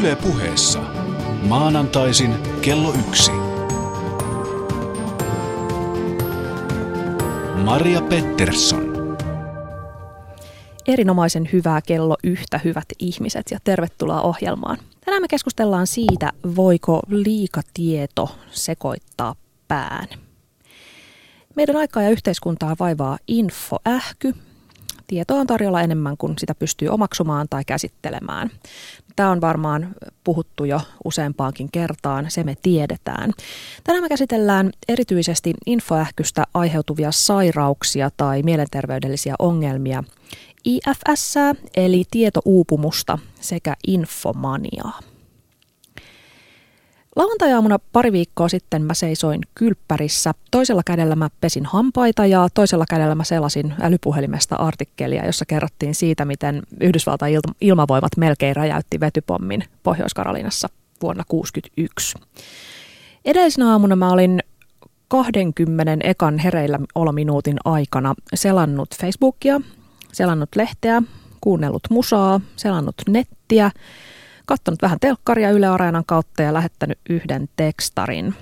Yle puheessa. Maanantaisin kello yksi. Maria Pettersson. Erinomaisen hyvää kello yhtä, hyvät ihmiset, ja tervetuloa ohjelmaan. Tänään me keskustellaan siitä, voiko liikatieto sekoittaa pään. Meidän aikaa ja yhteiskuntaa vaivaa infoähky. Tietoa on tarjolla enemmän kuin sitä pystyy omaksumaan tai käsittelemään. Tämä on varmaan puhuttu jo useampaankin kertaan, se me tiedetään. Tänään me käsitellään erityisesti infoähkystä aiheutuvia sairauksia tai mielenterveydellisiä ongelmia, IFS eli tietouupumusta sekä infomaniaa. Lauantai-aamuna pari viikkoa sitten mä seisoin kylppärissä. Toisella kädellä mä pesin hampaita ja toisella kädellä mä selasin älypuhelimesta artikkelia, jossa kerrottiin siitä, miten Yhdysvaltain ilmavoimat melkein räjäytti vetypommin Pohjois-Karolinassa vuonna 1961. Edellisenä aamuna mä olin 20 ekan hereillä olominuutin aikana selannut Facebookia, selannut lehteä, kuunnellut musaa, selannut nettiä – katsonut vähän telkkaria Yle Areenan kautta ja lähettänyt yhden tekstarin.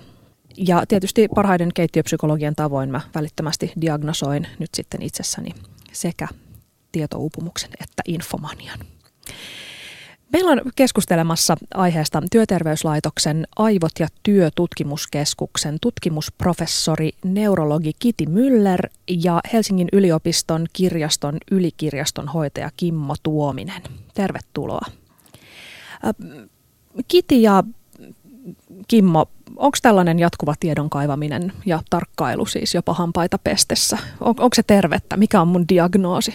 Ja tietysti parhaiden keittiöpsykologian tavoin mä välittömästi diagnosoin nyt sitten itsessäni sekä tietouupumuksen että infomanian. Meillä on keskustelemassa aiheesta Työterveyslaitoksen Aivot ja työtutkimuskeskuksen tutkimusprofessori neurologi Kiti Müller ja Helsingin yliopiston kirjaston ylikirjaston hoitaja Kimmo Tuominen. Tervetuloa. Kiti ja Kimmo, onko tällainen jatkuva tiedon kaivaminen ja tarkkailu siis jopa hampaita pestessä? On, onko se tervettä? Mikä on mun diagnoosi?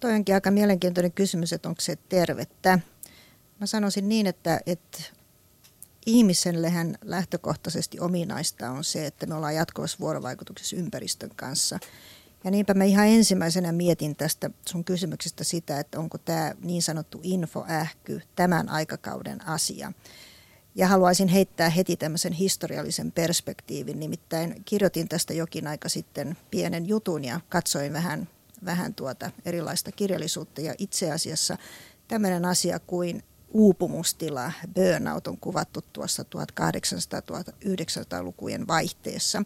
Toi onkin aika mielenkiintoinen kysymys, että onko se tervettä. Mä sanoisin niin, että, että ihmisellehän lähtökohtaisesti ominaista on se, että me ollaan jatkuvassa vuorovaikutuksessa ympäristön kanssa – ja niinpä mä ihan ensimmäisenä mietin tästä sun kysymyksestä sitä, että onko tämä niin sanottu infoähky tämän aikakauden asia. Ja haluaisin heittää heti tämmöisen historiallisen perspektiivin. Nimittäin kirjoitin tästä jokin aika sitten pienen jutun ja katsoin vähän, vähän tuota erilaista kirjallisuutta. Ja itse asiassa tämmöinen asia kuin uupumustila, burnout on kuvattu tuossa 1800-1900-lukujen vaihteessa.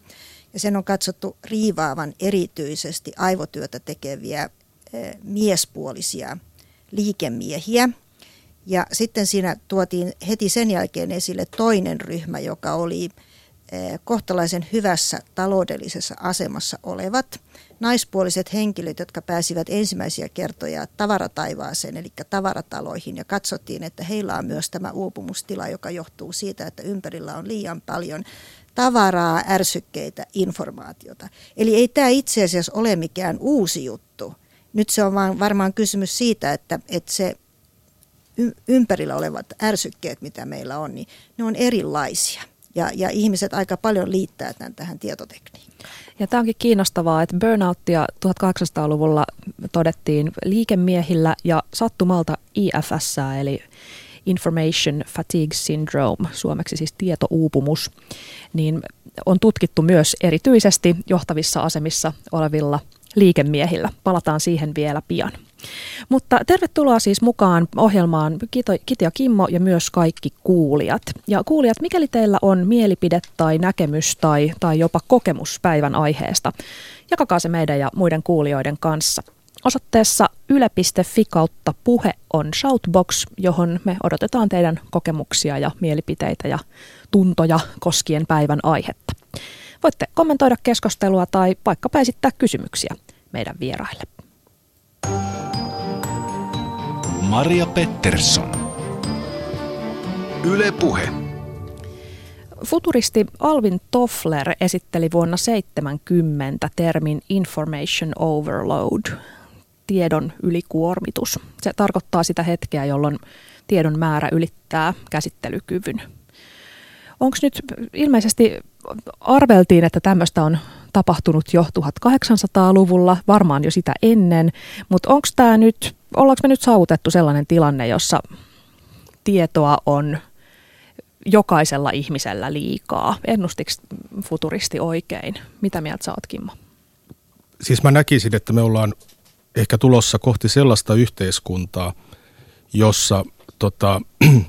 Ja sen on katsottu riivaavan erityisesti aivotyötä tekeviä eh, miespuolisia liikemiehiä. Ja sitten siinä tuotiin heti sen jälkeen esille toinen ryhmä, joka oli eh, kohtalaisen hyvässä taloudellisessa asemassa olevat naispuoliset henkilöt, jotka pääsivät ensimmäisiä kertoja tavarataivaaseen, eli tavarataloihin, ja katsottiin, että heillä on myös tämä uupumustila, joka johtuu siitä, että ympärillä on liian paljon tavaraa, ärsykkeitä, informaatiota. Eli ei tämä itse asiassa ole mikään uusi juttu. Nyt se on vaan varmaan kysymys siitä, että, että se ympärillä olevat ärsykkeet, mitä meillä on, niin ne on erilaisia. Ja, ja ihmiset aika paljon liittää tämän tähän tietotekniikkaan. Ja tämä onkin kiinnostavaa, että burnouttia 1800-luvulla todettiin liikemiehillä ja sattumalta IFS, eli Information Fatigue Syndrome, suomeksi siis tietouupumus, niin on tutkittu myös erityisesti johtavissa asemissa olevilla liikemiehillä. Palataan siihen vielä pian. Mutta tervetuloa siis mukaan ohjelmaan Kiti ja Kimmo ja myös kaikki kuulijat. Ja kuulijat, mikäli teillä on mielipide tai näkemys tai, tai jopa kokemus päivän aiheesta, jakakaa se meidän ja muiden kuulijoiden kanssa. Osoitteessa yle.fi kautta puhe on shoutbox, johon me odotetaan teidän kokemuksia ja mielipiteitä ja tuntoja koskien päivän aihetta. Voitte kommentoida keskustelua tai vaikka esittää kysymyksiä meidän vieraille. Maria Pettersson. Yle Puhe. Futuristi Alvin Toffler esitteli vuonna 70 termin information overload, tiedon ylikuormitus. Se tarkoittaa sitä hetkeä, jolloin tiedon määrä ylittää käsittelykyvyn. Onko nyt ilmeisesti arveltiin, että tämmöistä on tapahtunut jo 1800-luvulla, varmaan jo sitä ennen, mutta onko tämä nyt, ollaanko me nyt saavutettu sellainen tilanne, jossa tietoa on jokaisella ihmisellä liikaa? Ennustiko futuristi oikein? Mitä mieltä sä oot, Kimmo? Siis mä näkisin, että me ollaan ehkä tulossa kohti sellaista yhteiskuntaa, jossa tota,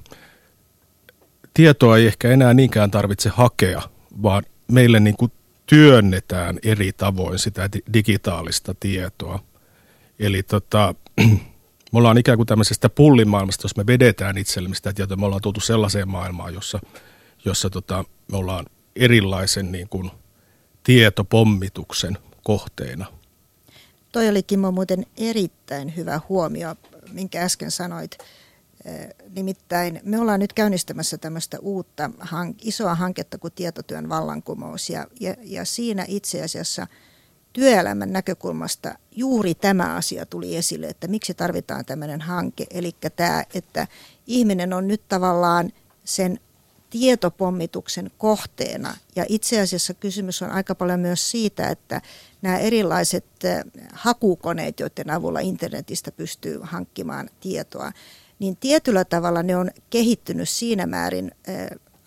tietoa ei ehkä enää niinkään tarvitse hakea, vaan meille niin kuin työnnetään eri tavoin sitä digitaalista tietoa. Eli tota, me ollaan ikään kuin tämmöisestä pullimaailmasta, jos me vedetään itsellemme sitä tietoa, me ollaan tultu sellaiseen maailmaan, jossa, jossa tota, me ollaan erilaisen niin kuin tietopommituksen kohteena. Toi oli Kimmo muuten erittäin hyvä huomio, minkä äsken sanoit. Nimittäin me ollaan nyt käynnistämässä tämmöistä uutta isoa hanketta kuin tietotyön vallankumous ja, ja, ja siinä itse asiassa työelämän näkökulmasta juuri tämä asia tuli esille, että miksi tarvitaan tämmöinen hanke. Eli tämä, että ihminen on nyt tavallaan sen tietopommituksen kohteena. Ja itse asiassa kysymys on aika paljon myös siitä, että nämä erilaiset hakukoneet, joiden avulla internetistä pystyy hankkimaan tietoa, niin tietyllä tavalla ne on kehittynyt siinä määrin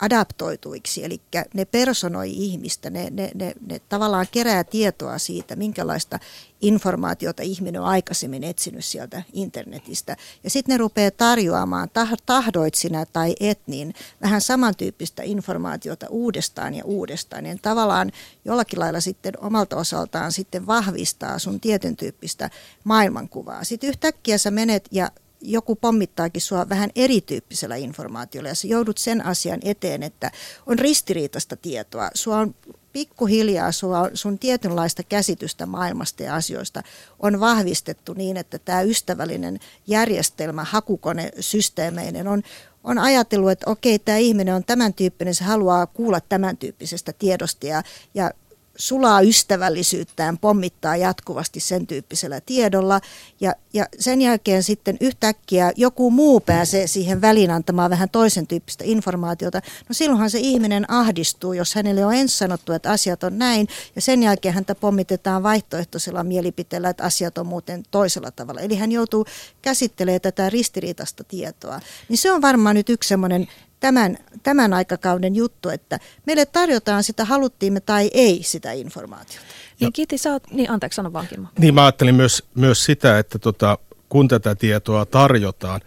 adaptoituiksi, eli ne personoi ihmistä, ne, ne, ne, ne tavallaan kerää tietoa siitä, minkälaista informaatiota ihminen on aikaisemmin etsinyt sieltä internetistä. Ja sitten ne rupeaa tarjoamaan, tahdoit sinä tai et, niin vähän samantyyppistä informaatiota uudestaan ja uudestaan. Ja tavallaan jollakin lailla sitten omalta osaltaan sitten vahvistaa sun tietyn tyyppistä maailmankuvaa. Sitten yhtäkkiä sä menet ja joku pommittaakin sua vähän erityyppisellä informaatiolla ja sä joudut sen asian eteen, että on ristiriitaista tietoa. Sua on pikkuhiljaa sua, sun tietynlaista käsitystä maailmasta ja asioista on vahvistettu niin, että tämä ystävällinen järjestelmä, hakukone systeemeinen on, on ajatellut, että okei, tämä ihminen on tämän tyyppinen, se haluaa kuulla tämän tyyppisestä tiedosta ja, ja sulaa ystävällisyyttään, pommittaa jatkuvasti sen tyyppisellä tiedolla ja, ja sen jälkeen sitten yhtäkkiä joku muu pääsee siihen väliin antamaan vähän toisen tyyppistä informaatiota. No silloinhan se ihminen ahdistuu, jos hänelle on ensin sanottu, että asiat on näin ja sen jälkeen häntä pommitetaan vaihtoehtoisella mielipiteellä, että asiat on muuten toisella tavalla. Eli hän joutuu käsittelemään tätä ristiriitasta tietoa. Niin se on varmaan nyt yksi semmoinen tämän, tämän aikakauden juttu, että meille tarjotaan sitä, haluttiin me tai ei, sitä informaatiota. Niin Kiti, sä oot, niin anteeksi, sano vaan Kimmo. Niin mä ajattelin myös, myös sitä, että tota, kun tätä tietoa tarjotaan,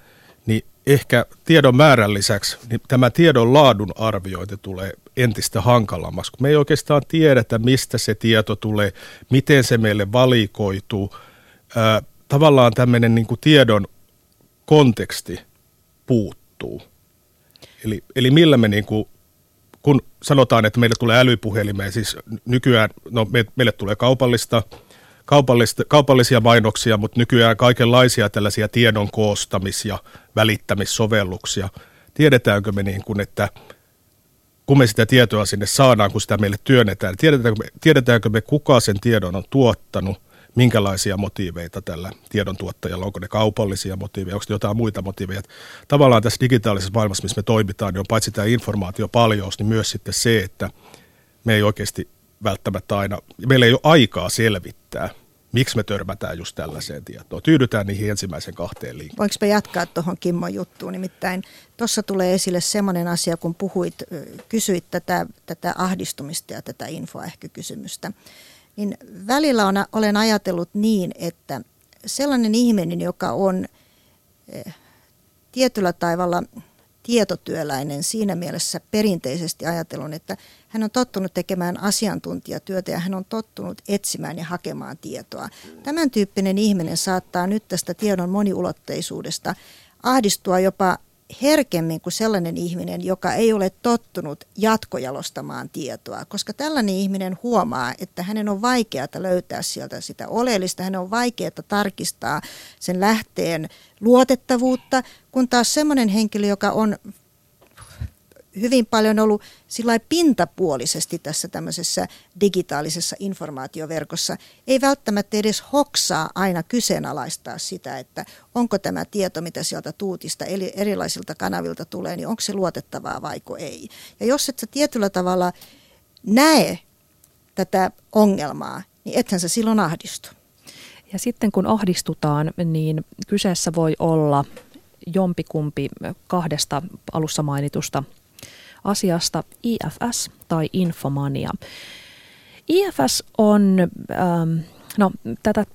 niin ehkä tiedon määrän lisäksi niin tämä tiedon laadun arviointi tulee entistä hankalammaksi, kun me ei oikeastaan tiedetä, mistä se tieto tulee, miten se meille valikoituu. Ää, tavallaan tämmöinen niin kuin tiedon konteksti puuttuu. Eli, eli millä me niin kuin, kun sanotaan, että meille tulee älypuhelimeen, siis nykyään, no me, meille tulee kaupallista, kaupallista, kaupallisia mainoksia, mutta nykyään kaikenlaisia tällaisia tiedon koostamis- ja välittämissovelluksia. Tiedetäänkö me niin kuin, että kun me sitä tietoa sinne saadaan, kun sitä meille työnnetään, tiedetäänkö me, tiedetäänkö me kuka sen tiedon on tuottanut, minkälaisia motiiveita tällä tiedon tuottajalla, onko ne kaupallisia motiiveja, onko jotain muita motiiveja. Tavallaan tässä digitaalisessa maailmassa, missä me toimitaan, niin on paitsi tämä informaatio paljon, niin myös sitten se, että me ei oikeasti välttämättä aina, meillä ei ole aikaa selvittää, miksi me törmätään just tällaiseen tietoon. Tyydytään niihin ensimmäisen kahteen liikkeen. Voinko me jatkaa tuohon Kimmon juttuun? Nimittäin tuossa tulee esille semmoinen asia, kun puhuit, kysyit tätä, tätä ahdistumista ja tätä infoähkykysymystä. kysymystä niin välillä on, olen ajatellut niin, että sellainen ihminen, joka on eh, tietyllä tavalla tietotyöläinen siinä mielessä perinteisesti ajatellut, että hän on tottunut tekemään asiantuntijatyötä ja hän on tottunut etsimään ja hakemaan tietoa. Tämän tyyppinen ihminen saattaa nyt tästä tiedon moniulotteisuudesta ahdistua jopa herkemmin kuin sellainen ihminen, joka ei ole tottunut jatkojalostamaan tietoa, koska tällainen ihminen huomaa, että hänen on vaikeaa löytää sieltä sitä oleellista, hänen on vaikeaa tarkistaa sen lähteen luotettavuutta, kun taas sellainen henkilö, joka on hyvin paljon ollut sillä pintapuolisesti tässä tämmöisessä digitaalisessa informaatioverkossa. Ei välttämättä edes hoksaa aina kyseenalaistaa sitä, että onko tämä tieto, mitä sieltä tuutista eli erilaisilta kanavilta tulee, niin onko se luotettavaa vaiko ei. Ja jos et sä tietyllä tavalla näe tätä ongelmaa, niin ethän sä silloin ahdistu. Ja sitten kun ahdistutaan, niin kyseessä voi olla jompikumpi kahdesta alussa mainitusta asiasta IFS tai infomania. IFS on, ähm, no tätä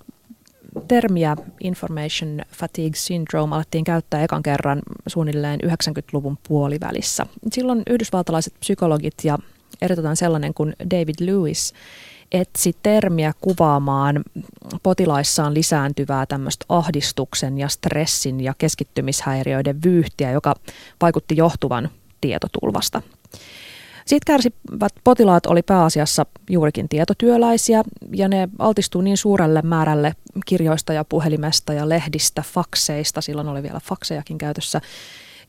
termiä information fatigue syndrome alettiin käyttää ekan kerran suunnilleen 90-luvun puolivälissä. Silloin yhdysvaltalaiset psykologit ja eritoten sellainen kuin David Lewis etsi termiä kuvaamaan potilaissaan lisääntyvää tämmöistä ahdistuksen ja stressin ja keskittymishäiriöiden vyyhtiä, joka vaikutti johtuvan tietotulvasta. Siitä kärsivät potilaat oli pääasiassa juurikin tietotyöläisiä ja ne altistuu niin suurelle määrälle kirjoista ja puhelimesta ja lehdistä, fakseista, silloin oli vielä faksejakin käytössä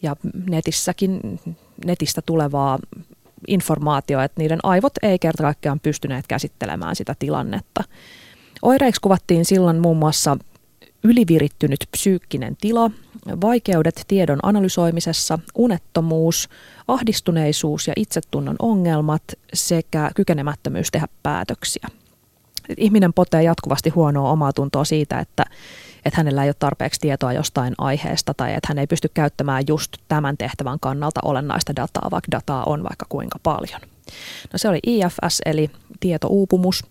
ja netissäkin, netistä tulevaa informaatio, että niiden aivot ei kerta kaikkiaan pystyneet käsittelemään sitä tilannetta. Oireiksi kuvattiin silloin muun muassa ylivirittynyt psyykkinen tila, vaikeudet tiedon analysoimisessa, unettomuus, ahdistuneisuus ja itsetunnon ongelmat sekä kykenemättömyys tehdä päätöksiä. Ihminen potee jatkuvasti huonoa omaa tuntoa siitä, että, että hänellä ei ole tarpeeksi tietoa jostain aiheesta tai että hän ei pysty käyttämään just tämän tehtävän kannalta olennaista dataa, vaikka dataa on vaikka kuinka paljon. No se oli IFS eli tietouupumus.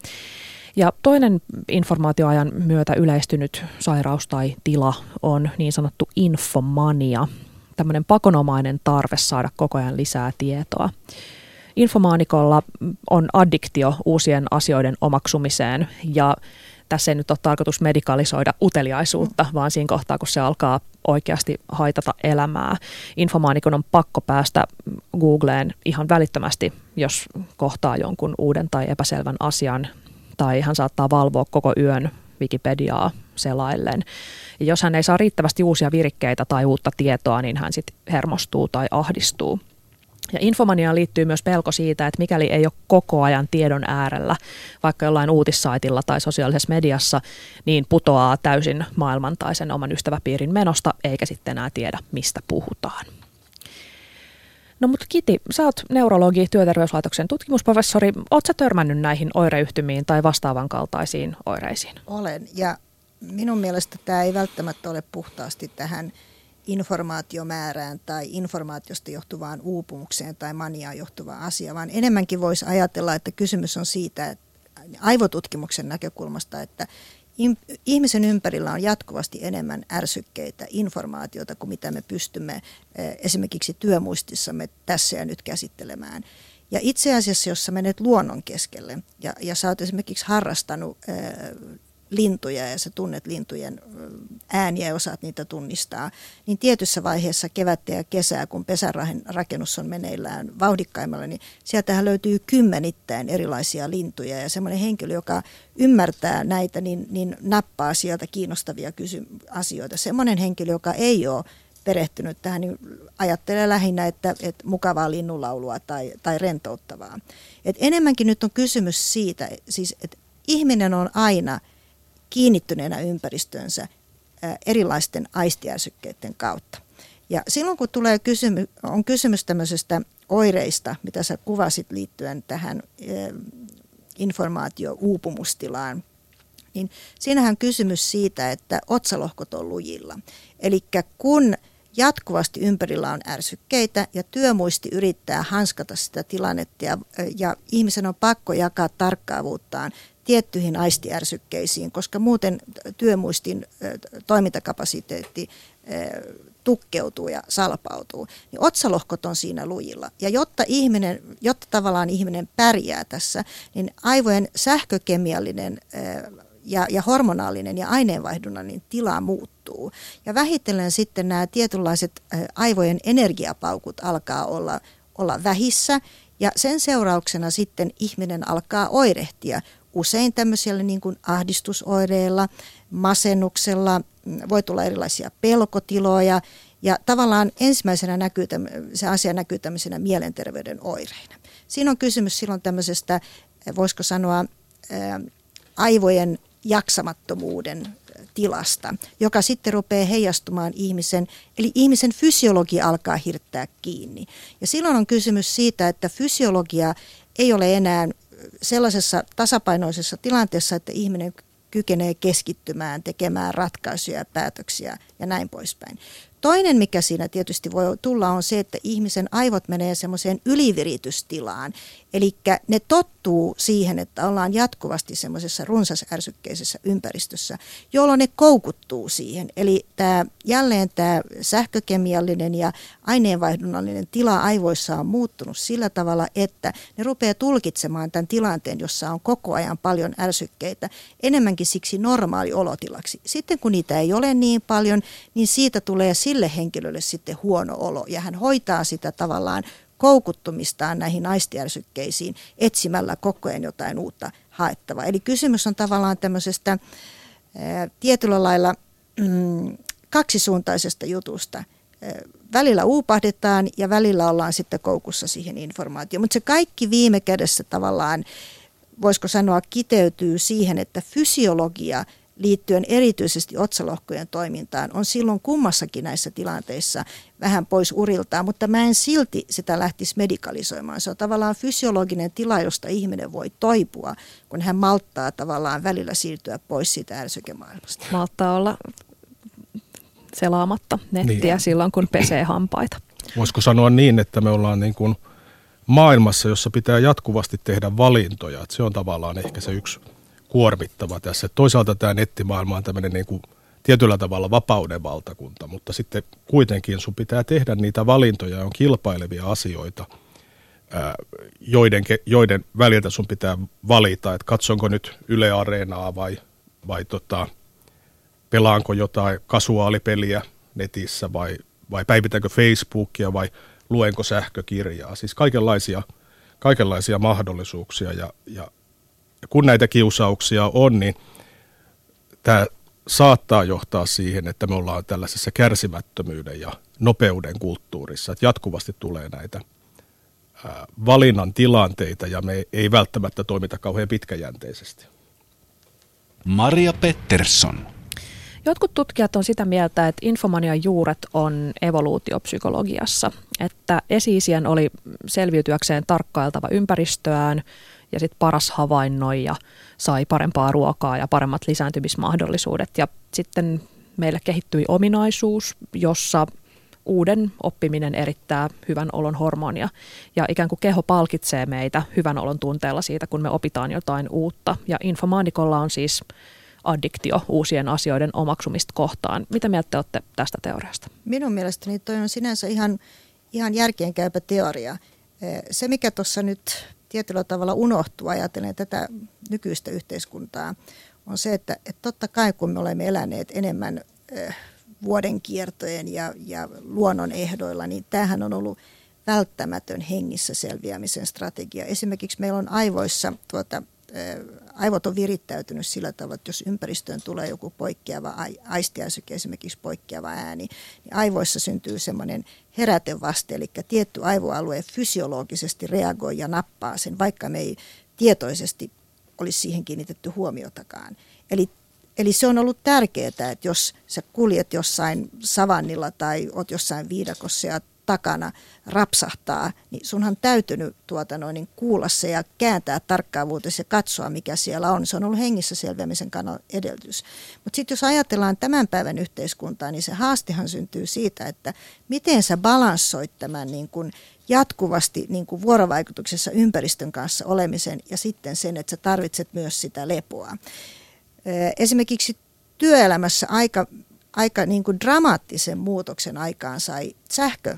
Ja toinen informaatioajan myötä yleistynyt sairaus tai tila on niin sanottu infomania, tämmöinen pakonomainen tarve saada koko ajan lisää tietoa. Infomaanikolla on addiktio uusien asioiden omaksumiseen ja tässä ei nyt ole tarkoitus medikalisoida uteliaisuutta, vaan siinä kohtaa, kun se alkaa oikeasti haitata elämää. Infomaanikon on pakko päästä Googleen ihan välittömästi, jos kohtaa jonkun uuden tai epäselvän asian tai hän saattaa valvoa koko yön Wikipediaa selaillen. Ja jos hän ei saa riittävästi uusia virkkeitä tai uutta tietoa, niin hän sitten hermostuu tai ahdistuu. Ja infomaniaan liittyy myös pelko siitä, että mikäli ei ole koko ajan tiedon äärellä, vaikka jollain uutissaitilla tai sosiaalisessa mediassa, niin putoaa täysin maailman tai sen oman ystäväpiirin menosta, eikä sitten enää tiedä, mistä puhutaan. No mutta Kiti, sä oot neurologi, työterveyslaitoksen tutkimusprofessori. Oletko törmännyt näihin oireyhtymiin tai vastaavan kaltaisiin oireisiin? Olen ja minun mielestä tämä ei välttämättä ole puhtaasti tähän informaatiomäärään tai informaatiosta johtuvaan uupumukseen tai maniaan johtuvaan asiaan, vaan enemmänkin voisi ajatella, että kysymys on siitä, että aivotutkimuksen näkökulmasta, että ihmisen ympärillä on jatkuvasti enemmän ärsykkeitä, informaatiota kuin mitä me pystymme eh, esimerkiksi työmuistissamme tässä ja nyt käsittelemään. Ja itse asiassa, jos sä menet luonnon keskelle ja, ja sä oot esimerkiksi harrastanut eh, lintuja ja sä tunnet lintujen ääniä ja osaat niitä tunnistaa, niin tietyssä vaiheessa kevättä ja kesää, kun pesärakennus on meneillään vauhdikkaimmalla, niin sieltähän löytyy kymmenittäin erilaisia lintuja ja semmoinen henkilö, joka ymmärtää näitä, niin, niin nappaa sieltä kiinnostavia kysy- asioita. Semmoinen henkilö, joka ei ole perehtynyt tähän, niin ajattelee lähinnä, että, että mukavaa linnunlaulua tai, tai rentouttavaa. Et enemmänkin nyt on kysymys siitä, siis, että ihminen on aina – kiinnittyneenä ympäristönsä erilaisten aistiärsykkeiden kautta. Ja silloin kun tulee kysymy, on kysymys tämmöisestä oireista, mitä sä kuvasit liittyen tähän informaatio-uupumustilaan, niin siinähän kysymys siitä, että otsalohkot on lujilla. Eli kun jatkuvasti ympärillä on ärsykkeitä ja työmuisti yrittää hanskata sitä tilannetta ja, ja ihmisen on pakko jakaa tarkkaavuuttaan tiettyihin aistiärsykkeisiin, koska muuten työmuistin toimintakapasiteetti tukkeutuu ja salpautuu, niin otsalohkot on siinä lujilla. Ja jotta, ihminen, jotta tavallaan ihminen pärjää tässä, niin aivojen sähkökemiallinen ja, ja hormonaalinen ja aineenvaihdunnallinen tila muuttuu. Ja vähitellen sitten nämä tietynlaiset aivojen energiapaukut alkaa olla, olla vähissä ja sen seurauksena sitten ihminen alkaa oirehtia usein tämmöisellä niin kuin ahdistusoireilla, masennuksella, voi tulla erilaisia pelkotiloja ja tavallaan ensimmäisenä näkyy, se asia näkyy tämmöisenä mielenterveyden oireina. Siinä on kysymys silloin tämmöisestä, voisiko sanoa, aivojen jaksamattomuuden tilasta, joka sitten rupeaa heijastumaan ihmisen, eli ihmisen fysiologia alkaa hirttää kiinni. Ja silloin on kysymys siitä, että fysiologia ei ole enää sellaisessa tasapainoisessa tilanteessa, että ihminen kykenee keskittymään, tekemään ratkaisuja ja päätöksiä ja näin poispäin. Toinen, mikä siinä tietysti voi tulla, on se, että ihmisen aivot menee semmoiseen yliviritystilaan. Eli ne tottuu siihen, että ollaan jatkuvasti semmoisessa runsasärsykkeisessä ympäristössä, jolloin ne koukuttuu siihen. Eli tämä, jälleen tämä sähkökemiallinen ja aineenvaihdunnallinen tila aivoissa on muuttunut sillä tavalla, että ne rupeaa tulkitsemaan tämän tilanteen, jossa on koko ajan paljon ärsykkeitä, enemmänkin siksi normaali olotilaksi. Sitten kun niitä ei ole niin paljon, niin siitä tulee sille henkilölle sitten huono olo ja hän hoitaa sitä tavallaan koukuttumistaan näihin aistiärsykkeisiin etsimällä koko ajan jotain uutta haettavaa. Eli kysymys on tavallaan tämmöisestä tietyllä lailla mm, kaksisuuntaisesta jutusta. Välillä uupahdetaan ja välillä ollaan sitten koukussa siihen informaatioon. Mutta se kaikki viime kädessä tavallaan, voisiko sanoa, kiteytyy siihen, että fysiologia – liittyen erityisesti otsalohkojen toimintaan on silloin kummassakin näissä tilanteissa vähän pois uriltaan, mutta mä en silti sitä lähtisi medikalisoimaan. Se on tavallaan fysiologinen tila, josta ihminen voi toipua, kun hän malttaa tavallaan välillä siirtyä pois siitä ärsykemaailmasta. Malttaa olla selaamatta nettiä niin. silloin, kun pesee hampaita. Voisiko sanoa niin, että me ollaan niin kuin maailmassa, jossa pitää jatkuvasti tehdä valintoja. Että se on tavallaan ehkä se yksi kuormittava tässä. Toisaalta tämä nettimaailma on tämmöinen niin kuin tietyllä tavalla vapauden valtakunta, mutta sitten kuitenkin sun pitää tehdä niitä valintoja, on kilpailevia asioita, joiden, joiden väliltä sun pitää valita, että katsonko nyt Yle Areenaa vai, vai tota, pelaanko jotain kasuaalipeliä netissä vai, vai päivitänkö Facebookia vai luenko sähkökirjaa. Siis kaikenlaisia, kaikenlaisia mahdollisuuksia ja, ja kun näitä kiusauksia on, niin tämä saattaa johtaa siihen, että me ollaan tällaisessa kärsimättömyyden ja nopeuden kulttuurissa, että jatkuvasti tulee näitä valinnan tilanteita ja me ei välttämättä toimita kauhean pitkäjänteisesti. Maria Pettersson. Jotkut tutkijat on sitä mieltä, että infomanian juuret on evoluutiopsykologiassa, että esiisien oli selviytyäkseen tarkkailtava ympäristöään, ja sitten paras havainnoija sai parempaa ruokaa ja paremmat lisääntymismahdollisuudet. Ja sitten meille kehittyi ominaisuus, jossa uuden oppiminen erittää hyvän olon hormonia. Ja ikään kuin keho palkitsee meitä hyvän olon tunteella siitä, kun me opitaan jotain uutta. Ja infomaanikolla on siis addiktio uusien asioiden omaksumista kohtaan. Mitä mieltä te olette tästä teoriasta? Minun mielestäni toi on sinänsä ihan, ihan järkeenkäypä teoria. Se, mikä tuossa nyt tietyllä tavalla unohtuu ajatellen tätä nykyistä yhteiskuntaa, on se, että, että totta kai kun me olemme eläneet enemmän äh, vuoden kiertojen ja, ja luonnon ehdoilla, niin tämähän on ollut välttämätön hengissä selviämisen strategia. Esimerkiksi meillä on aivoissa tuota, aivot on virittäytynyt sillä tavalla, että jos ympäristöön tulee joku poikkeava aistiäisyke, esimerkiksi poikkeava ääni, niin aivoissa syntyy semmoinen herätevaste, eli tietty aivoalue fysiologisesti reagoi ja nappaa sen, vaikka me ei tietoisesti olisi siihen kiinnitetty huomiotakaan. Eli Eli se on ollut tärkeää, että jos sä kuljet jossain savannilla tai oot jossain viidakossa ja takana rapsahtaa, niin sunhan täytynyt tuota noin, niin kuulla se ja kääntää tarkkaavuutesi ja katsoa, mikä siellä on. Se on ollut hengissä selviämisen kannalta edellytys. Mutta sitten jos ajatellaan tämän päivän yhteiskuntaa, niin se haastehan syntyy siitä, että miten sä balanssoit tämän niin kun jatkuvasti niin kuin vuorovaikutuksessa ympäristön kanssa olemisen ja sitten sen, että sä tarvitset myös sitä lepoa. Esimerkiksi työelämässä aika, aika niin kuin dramaattisen muutoksen aikaan sai sähkö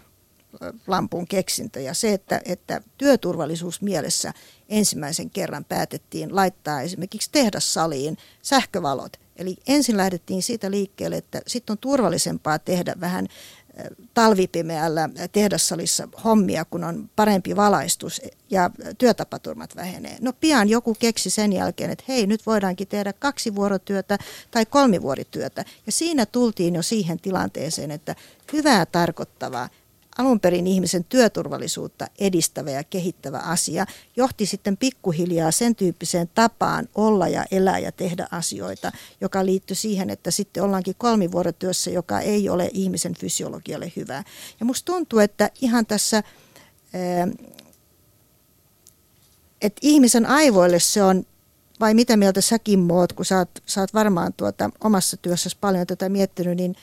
lampun keksintö ja se, että, että työturvallisuus mielessä ensimmäisen kerran päätettiin laittaa esimerkiksi tehdassaliin sähkövalot. Eli ensin lähdettiin siitä liikkeelle, että sitten on turvallisempaa tehdä vähän talvipimeällä tehdassalissa hommia, kun on parempi valaistus ja työtapaturmat vähenee. No pian joku keksi sen jälkeen, että hei, nyt voidaankin tehdä kaksi vuorotyötä tai kolmivuorityötä. Ja siinä tultiin jo siihen tilanteeseen, että hyvää tarkoittavaa alun perin ihmisen työturvallisuutta edistävä ja kehittävä asia, johti sitten pikkuhiljaa sen tyyppiseen tapaan olla ja elää ja tehdä asioita, joka liittyi siihen, että sitten ollaankin kolmivuorotyössä, joka ei ole ihmisen fysiologialle hyvää. Ja musta tuntuu, että ihan tässä, että ihmisen aivoille se on, vai mitä mieltä säkin muut, kun sä oot, sä oot varmaan tuota omassa työssäsi paljon tätä miettinyt, niin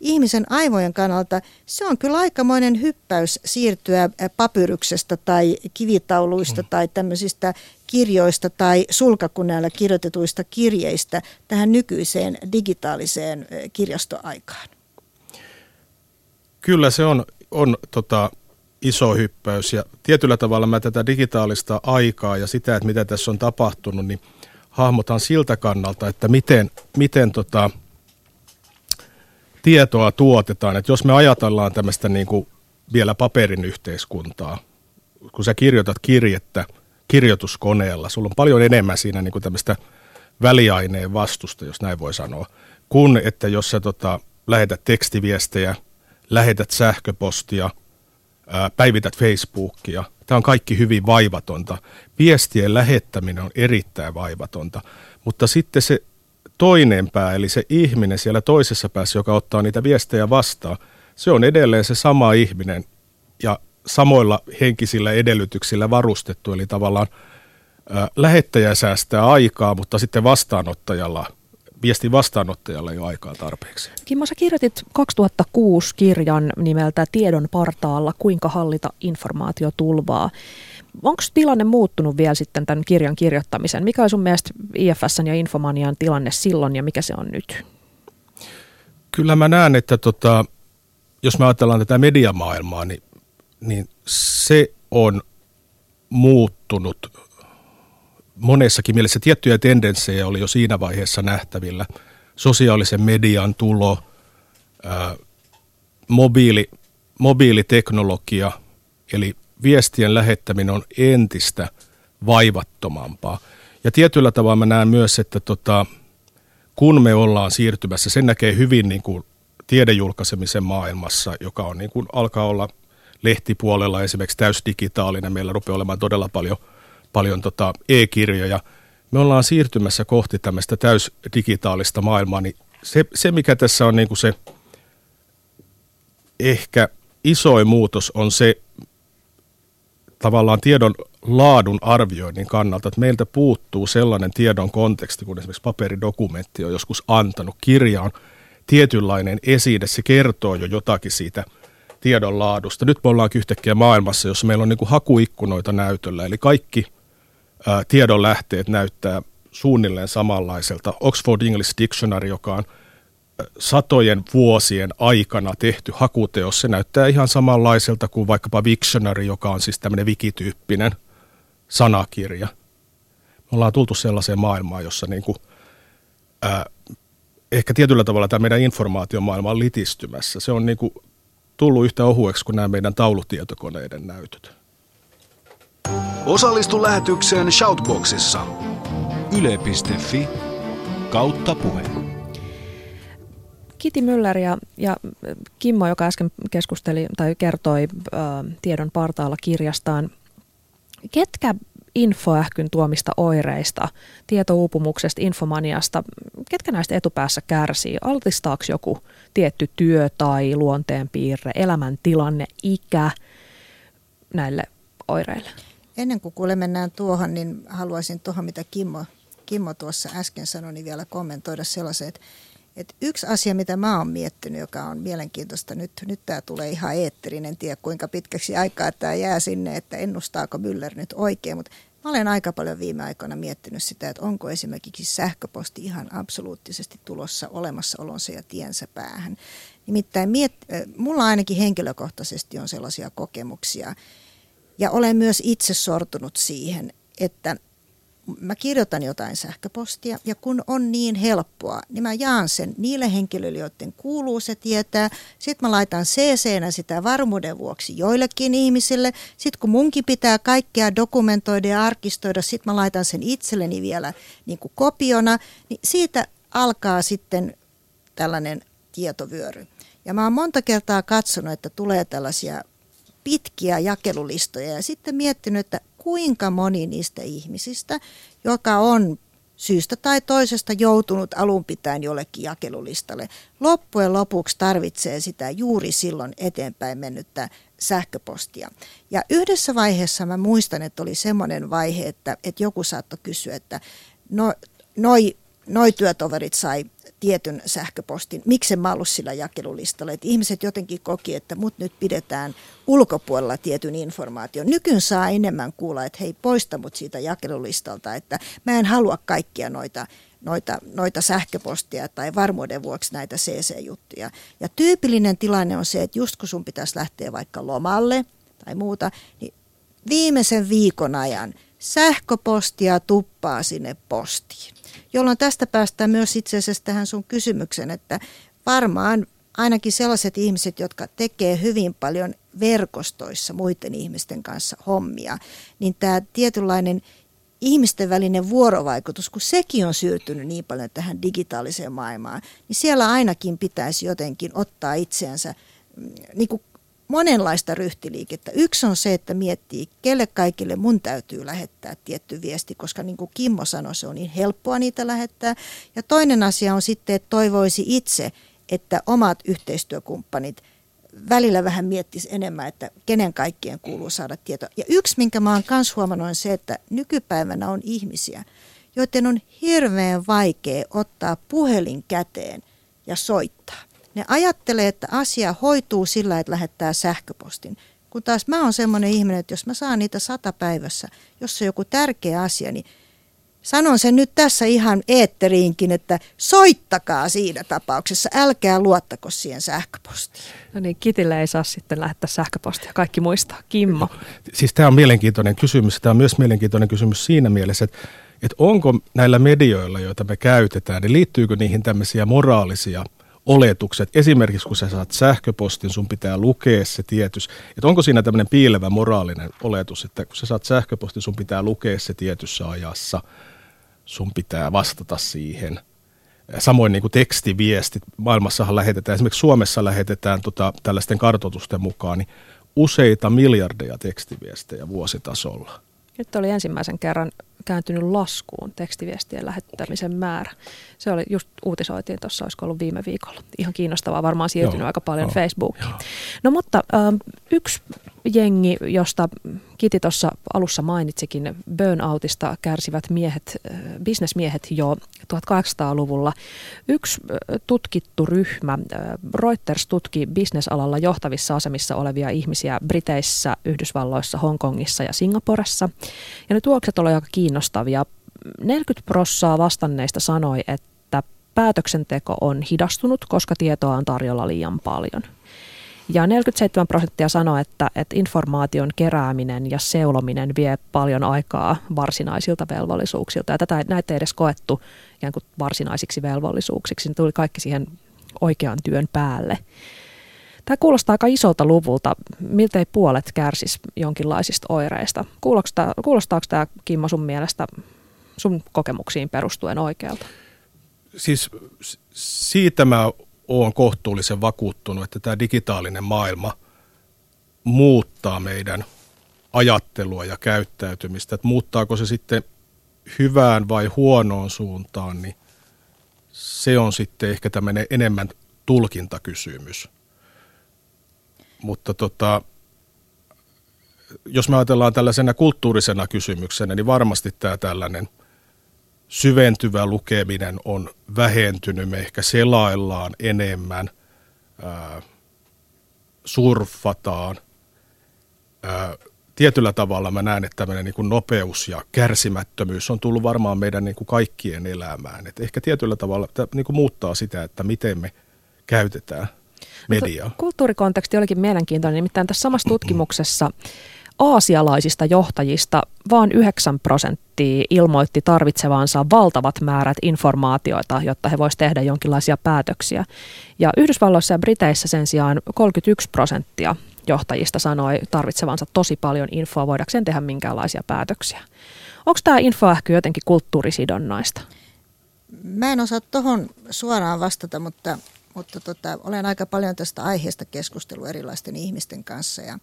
ihmisen aivojen kannalta se on kyllä aikamoinen hyppäys siirtyä papyryksestä tai kivitauluista mm. tai tämmöisistä kirjoista tai sulkakunnalla kirjoitetuista kirjeistä tähän nykyiseen digitaaliseen kirjastoaikaan. Kyllä se on, on tota, iso hyppäys ja tietyllä tavalla mä tätä digitaalista aikaa ja sitä, että mitä tässä on tapahtunut, niin hahmotan siltä kannalta, että miten, miten tota, tietoa tuotetaan. Että jos me ajatellaan tämmöistä niin kuin vielä paperin yhteiskuntaa, kun sä kirjoitat kirjettä kirjoituskoneella, sulla on paljon enemmän siinä niin kuin tämmöistä väliaineen vastusta, jos näin voi sanoa, kun että jos sä tota, lähetät tekstiviestejä, lähetät sähköpostia, ää, päivität Facebookia. Tämä on kaikki hyvin vaivatonta. Viestien lähettäminen on erittäin vaivatonta, mutta sitten se toinen pää, eli se ihminen siellä toisessa päässä, joka ottaa niitä viestejä vastaan, se on edelleen se sama ihminen ja samoilla henkisillä edellytyksillä varustettu, eli tavallaan ää, lähettäjä säästää aikaa, mutta sitten vastaanottajalla viestin vastaanottajalla ei ole aikaa tarpeeksi. Kimmo, sä kirjoitit 2006 kirjan nimeltä Tiedon partaalla, kuinka hallita informaatiotulvaa. Onko tilanne muuttunut vielä sitten tämän kirjan kirjoittamisen? Mikä on sun mielestä IFSn ja Infomanian tilanne silloin ja mikä se on nyt? Kyllä mä näen, että tota, jos me ajatellaan tätä mediamaailmaa, niin, niin se on muuttunut monessakin mielessä. Tiettyjä tendenssejä oli jo siinä vaiheessa nähtävillä. Sosiaalisen median tulo, ää, mobiili, mobiiliteknologia, eli viestien lähettäminen on entistä vaivattomampaa. Ja tietyllä tavalla mä näen myös, että tota, kun me ollaan siirtymässä, sen näkee hyvin niin kuin tiedejulkaisemisen maailmassa, joka on niin kuin, alkaa olla lehtipuolella esimerkiksi täysdigitaalinen. Meillä rupeaa olemaan todella paljon, paljon tota e-kirjoja. Me ollaan siirtymässä kohti tämmöistä täysdigitaalista maailmaa, niin se, se mikä tässä on niin kuin se ehkä isoin muutos on se, tavallaan tiedon laadun arvioinnin kannalta, että meiltä puuttuu sellainen tiedon konteksti, kun esimerkiksi paperidokumentti on joskus antanut. kirjaan tietynlainen eside, se kertoo jo jotakin siitä tiedon laadusta. Nyt me ollaan yhtäkkiä maailmassa, jossa meillä on niin kuin hakuikkunoita näytöllä, eli kaikki ää, tiedon lähteet näyttää suunnilleen samanlaiselta. Oxford English Dictionary, joka on – satojen vuosien aikana tehty hakuteos, se näyttää ihan samanlaiselta kuin vaikkapa Wiktionary, joka on siis tämmöinen wikityyppinen sanakirja. Me ollaan tultu sellaiseen maailmaan, jossa niin kuin, ää, ehkä tietyllä tavalla tämä meidän informaatiomaailma on litistymässä. Se on niin kuin tullut yhtä ohueksi kuin nämä meidän taulutietokoneiden näytöt. Osallistu lähetykseen Shoutboxissa. Yle.fi kautta puhe. Kiti Müller ja, ja Kimmo, joka äsken keskusteli tai kertoi ä, tiedon partaalla kirjastaan, ketkä infoähkyn tuomista oireista, tietouupumuksesta, infomaniasta, ketkä näistä etupäässä kärsii? Altistaako joku tietty työ tai luonteenpiirre, elämäntilanne, ikä näille oireille? Ennen kuin kuule mennään tuohon, niin haluaisin tuohon, mitä Kimmo, Kimmo tuossa äsken sanoi, niin vielä kommentoida sellaisen, että et yksi asia, mitä mä oon miettinyt, joka on mielenkiintoista, nyt, nyt tämä tulee ihan eetterinen, tiedä kuinka pitkäksi aikaa tämä jää sinne, että ennustaako Müller nyt oikein, mutta mä olen aika paljon viime aikoina miettinyt sitä, että onko esimerkiksi sähköposti ihan absoluuttisesti tulossa olemassaolonsa ja tiensä päähän. Nimittäin miet, mulla ainakin henkilökohtaisesti on sellaisia kokemuksia, ja olen myös itse sortunut siihen, että mä kirjoitan jotain sähköpostia ja kun on niin helppoa, niin mä jaan sen niille henkilöille, joiden kuuluu se tietää. Sitten mä laitan cc sitä varmuuden vuoksi joillekin ihmisille. Sitten kun munkin pitää kaikkea dokumentoida ja arkistoida, sitten mä laitan sen itselleni vielä niin kuin kopiona. Niin siitä alkaa sitten tällainen tietovyöry. Ja mä oon monta kertaa katsonut, että tulee tällaisia pitkiä jakelulistoja ja sitten miettinyt, että kuinka moni niistä ihmisistä, joka on syystä tai toisesta joutunut alun pitäen jollekin jakelulistalle, loppujen lopuksi tarvitsee sitä juuri silloin eteenpäin mennyttä sähköpostia. Ja yhdessä vaiheessa mä muistan, että oli semmoinen vaihe, että, että joku saattoi kysyä, että no, noi noi työtoverit sai tietyn sähköpostin. Miksi mä ollut sillä jakelulistalla? Että ihmiset jotenkin koki, että mut nyt pidetään ulkopuolella tietyn informaation. Nykyn saa enemmän kuulla, että hei poista mut siitä jakelulistalta, että mä en halua kaikkia noita noita, noita sähköpostia tai varmuuden vuoksi näitä CC-juttuja. Ja tyypillinen tilanne on se, että just kun sun pitäisi lähteä vaikka lomalle tai muuta, niin viimeisen viikon ajan sähköpostia tuppaa sinne postiin. Jolloin tästä päästään myös itse asiassa tähän sun kysymykseen, että varmaan ainakin sellaiset ihmiset, jotka tekee hyvin paljon verkostoissa muiden ihmisten kanssa hommia, niin tämä tietynlainen ihmisten välinen vuorovaikutus, kun sekin on siirtynyt niin paljon tähän digitaaliseen maailmaan, niin siellä ainakin pitäisi jotenkin ottaa itseänsä mm, niin kuin monenlaista ryhtiliikettä. Yksi on se, että miettii, kelle kaikille mun täytyy lähettää tietty viesti, koska niin kuin Kimmo sanoi, se on niin helppoa niitä lähettää. Ja toinen asia on sitten, että toivoisi itse, että omat yhteistyökumppanit välillä vähän miettisi enemmän, että kenen kaikkien kuuluu saada tietoa. Ja yksi, minkä mä oon myös huomannut, on se, että nykypäivänä on ihmisiä, joiden on hirveän vaikea ottaa puhelin käteen ja soittaa. Ne ajattelee, että asia hoituu sillä, että lähettää sähköpostin. Kun taas mä oon semmoinen ihminen, että jos mä saan niitä sata päivässä, jos on joku tärkeä asia, niin sanon sen nyt tässä ihan eetteriinkin, että soittakaa siinä tapauksessa, älkää luottako siihen sähköpostiin. No niin, Kitille ei saa sitten lähettää sähköpostia, kaikki muistaa. Kimmo. Siis tämä on mielenkiintoinen kysymys. Tämä on myös mielenkiintoinen kysymys siinä mielessä, että, että onko näillä medioilla, joita me käytetään, niin liittyykö niihin tämmöisiä moraalisia – oletukset. Esimerkiksi kun sä saat sähköpostin, sun pitää lukea se tietys. Että onko siinä tämmöinen piilevä moraalinen oletus, että kun sä saat sähköpostin, sun pitää lukea se tietyssä ajassa, sun pitää vastata siihen. Samoin niin kuin tekstiviestit, maailmassahan lähetetään, esimerkiksi Suomessa lähetetään tota, tällaisten kartoitusten mukaan niin useita miljardeja tekstiviestejä vuositasolla. Nyt oli ensimmäisen kerran kääntynyt laskuun tekstiviestien lähettämisen määrä. Se oli just uutisoitiin tuossa, olisiko ollut viime viikolla. Ihan kiinnostavaa, varmaan siirtynyt Joo, aika paljon jo, Facebookiin. No mutta äh, yksi jengi, josta Kiti tuossa alussa mainitsikin, burnoutista kärsivät miehet, bisnesmiehet jo 1800-luvulla. Yksi tutkittu ryhmä, Reuters tutki bisnesalalla johtavissa asemissa olevia ihmisiä Briteissä, Yhdysvalloissa, Hongkongissa ja Singaporessa. Ja ne tulokset olivat aika kiinnostavia. 40 prossaa vastanneista sanoi, että päätöksenteko on hidastunut, koska tietoa on tarjolla liian paljon – ja 47 prosenttia sanoi, että, että informaation kerääminen ja seulominen vie paljon aikaa varsinaisilta velvollisuuksilta. Ja tätä, näitä ei edes koettu ikään kuin varsinaisiksi velvollisuuksiksi. Ne tuli kaikki siihen oikean työn päälle. Tämä kuulostaa aika isolta luvulta. Miltei puolet kärsis jonkinlaisista oireista. Kuulostaako, kuulostaako tämä, Kimmo, sun mielestä sun kokemuksiin perustuen oikealta? Siis siitä mä olen kohtuullisen vakuuttunut, että tämä digitaalinen maailma muuttaa meidän ajattelua ja käyttäytymistä. Että muuttaako se sitten hyvään vai huonoon suuntaan, niin se on sitten ehkä tämmöinen enemmän tulkintakysymys. Mutta tota, jos me ajatellaan tällaisena kulttuurisena kysymyksenä, niin varmasti tämä tällainen – syventyvä lukeminen on vähentynyt. Me ehkä selaillaan enemmän, ää, surffataan. Ää, tietyllä tavalla mä näen, että tämmöinen niin kuin nopeus ja kärsimättömyys on tullut varmaan meidän niin kuin kaikkien elämään. Et ehkä tietyllä tavalla tämä niin kuin muuttaa sitä, että miten me käytetään mediaa. Kulttuurikonteksti olikin mielenkiintoinen, nimittäin tässä samassa tutkimuksessa aasialaisista johtajista vain 9 prosenttia ilmoitti tarvitsevansa valtavat määrät informaatioita, jotta he voisivat tehdä jonkinlaisia päätöksiä. Ja Yhdysvalloissa ja Briteissä sen sijaan 31 prosenttia johtajista sanoi tarvitsevansa tosi paljon infoa voidakseen tehdä minkäänlaisia päätöksiä. Onko tämä infoähky jotenkin kulttuurisidonnaista? Mä en osaa tuohon suoraan vastata, mutta, mutta tota, olen aika paljon tästä aiheesta keskustellut erilaisten ihmisten kanssa ja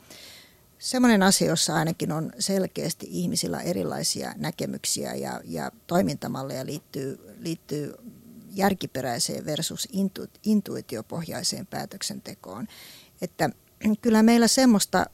semmoinen asia, jossa ainakin on selkeästi ihmisillä erilaisia näkemyksiä ja, ja toimintamalleja liittyy, liittyy järkiperäiseen versus intu, intuitiopohjaiseen päätöksentekoon. Että kyllä meillä semmoista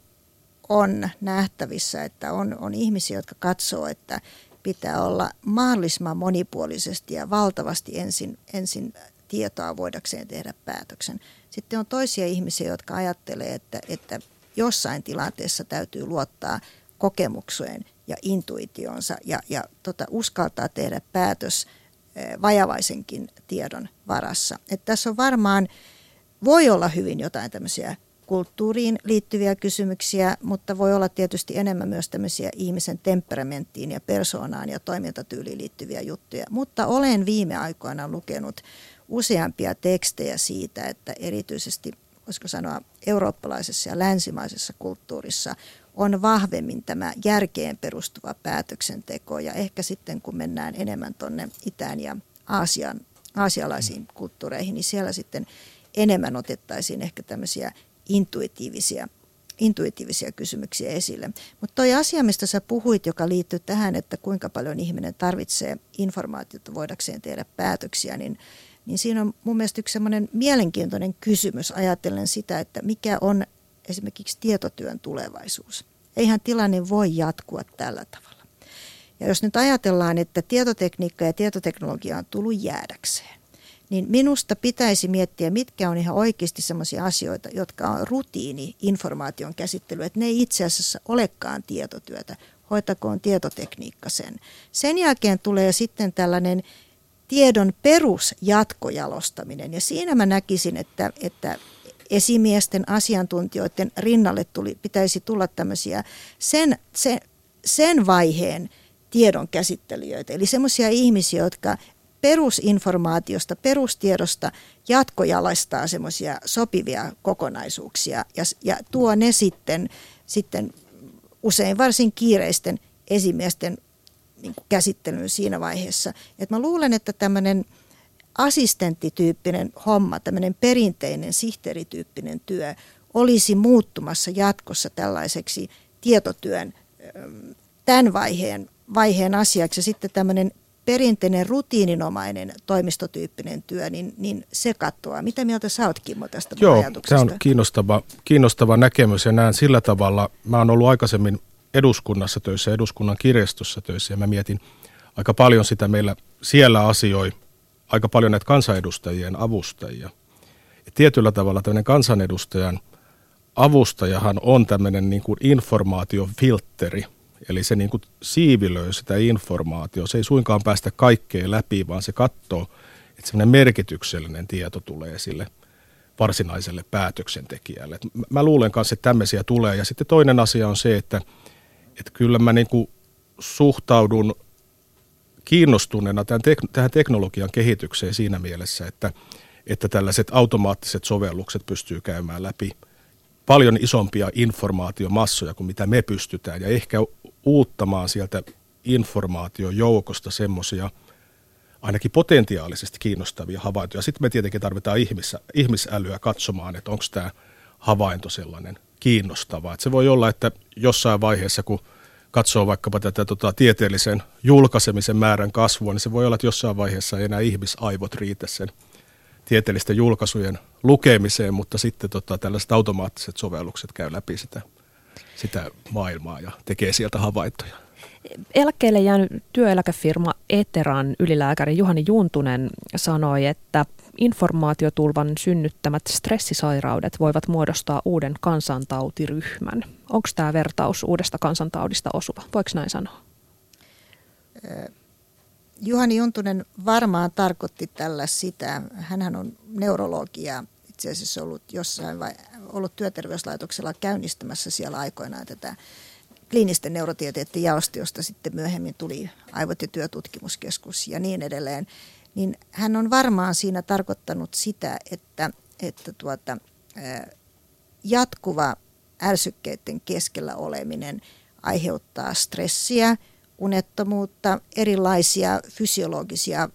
on nähtävissä, että on, on ihmisiä, jotka katsoo, että pitää olla mahdollisimman monipuolisesti ja valtavasti ensin, ensin tietoa voidakseen tehdä päätöksen. Sitten on toisia ihmisiä, jotka ajattelee, että, että jossain tilanteessa täytyy luottaa kokemukseen ja intuitionsa ja, ja tota, uskaltaa tehdä päätös eh, vajavaisenkin tiedon varassa. Et tässä on varmaan, voi olla hyvin jotain tämmöisiä kulttuuriin liittyviä kysymyksiä, mutta voi olla tietysti enemmän myös tämmöisiä ihmisen temperamenttiin ja persoonaan ja toimintatyyliin liittyviä juttuja. Mutta olen viime aikoina lukenut useampia tekstejä siitä, että erityisesti, voisiko sanoa, eurooppalaisessa ja länsimaisessa kulttuurissa on vahvemmin tämä järkeen perustuva päätöksenteko ja ehkä sitten kun mennään enemmän tuonne itään ja Aasian, aasialaisiin kulttuureihin, niin siellä sitten enemmän otettaisiin ehkä tämmöisiä intuitiivisia, intuitiivisia kysymyksiä esille. Mutta toi asia, mistä sä puhuit, joka liittyy tähän, että kuinka paljon ihminen tarvitsee informaatiota voidakseen tehdä päätöksiä, niin, niin siinä on mun mielestä yksi semmoinen mielenkiintoinen kysymys ajatellen sitä, että mikä on esimerkiksi tietotyön tulevaisuus. Eihän tilanne voi jatkua tällä tavalla. Ja jos nyt ajatellaan, että tietotekniikka ja tietoteknologia on tullut jäädäkseen, niin minusta pitäisi miettiä, mitkä on ihan oikeasti sellaisia asioita, jotka on rutiini informaation käsittely, että ne ei itse asiassa olekaan tietotyötä, hoitakoon tietotekniikka sen. Sen jälkeen tulee sitten tällainen tiedon perusjatkojalostaminen. Ja siinä mä näkisin, että, että esimiesten asiantuntijoiden rinnalle tuli, pitäisi tulla tämmöisiä sen, sen, sen vaiheen tiedon käsittelijöitä, eli semmoisia ihmisiä, jotka perusinformaatiosta, perustiedosta jatkojalaistaa semmoisia sopivia kokonaisuuksia ja, ja tuo ne sitten, sitten usein varsin kiireisten esimiesten niin käsittelyyn siinä vaiheessa. Et mä luulen, että tämmöinen assistenttityyppinen homma, tämmöinen perinteinen sihteerityyppinen työ olisi muuttumassa jatkossa tällaiseksi tietotyön tämän vaiheen, vaiheen asiaksi. Ja sitten tämmöinen perinteinen rutiininomainen toimistotyyppinen työ, niin, niin se katoaa. Mitä mieltä sä oot Kimmo tästä Joo, ajatuksesta? se on kiinnostava, kiinnostava näkemys ja näen sillä tavalla, mä oon ollut aikaisemmin eduskunnassa töissä, eduskunnan kirjastossa töissä ja mä mietin aika paljon sitä meillä siellä asioi aika paljon näitä kansanedustajien avustajia. Ja tietyllä tavalla tämmöinen kansanedustajan avustajahan on tämmöinen niin kuin informaatiofiltteri, eli se niin kuin siivilöi sitä informaatiota. Se ei suinkaan päästä kaikkeen läpi, vaan se katsoo, että semmoinen merkityksellinen tieto tulee sille varsinaiselle päätöksentekijälle. mä luulen kanssa, että tämmöisiä tulee. Ja sitten toinen asia on se, että, että kyllä mä niin kuin suhtaudun kiinnostuneena tämän tek- tähän teknologian kehitykseen siinä mielessä, että, että tällaiset automaattiset sovellukset pystyy käymään läpi paljon isompia informaatiomassoja kuin mitä me pystytään ja ehkä uuttamaan sieltä informaatiojoukosta semmoisia ainakin potentiaalisesti kiinnostavia havaintoja. Sitten me tietenkin tarvitaan ihmis, ihmisälyä katsomaan, että onko tämä havainto sellainen kiinnostava. Että se voi olla, että jossain vaiheessa, kun katsoo vaikkapa tätä tota, tieteellisen julkaisemisen määrän kasvua, niin se voi olla, että jossain vaiheessa ei enää ihmisaivot riitä sen tieteellisten julkaisujen lukemiseen, mutta sitten tota, tällaiset automaattiset sovellukset käy läpi sitä, sitä maailmaa ja tekee sieltä havaintoja. Eläkkeelle jäänyt työeläkefirma Eteran ylilääkäri Juhani Juntunen sanoi, että informaatiotulvan synnyttämät stressisairaudet voivat muodostaa uuden kansantautiryhmän. Onko tämä vertaus uudesta kansantaudista osuva? Voiko näin sanoa? Juhani Juntunen varmaan tarkoitti tällä sitä. Hänhän on neurologia itse asiassa ollut jossain vai ollut työterveyslaitoksella käynnistämässä siellä aikoinaan tätä kliinisten neurotieteiden jaosta, josta sitten myöhemmin tuli aivot- ja työtutkimuskeskus ja niin edelleen niin hän on varmaan siinä tarkoittanut sitä, että, että tuota, jatkuva ärsykkeiden keskellä oleminen aiheuttaa stressiä, unettomuutta, erilaisia fysiologisia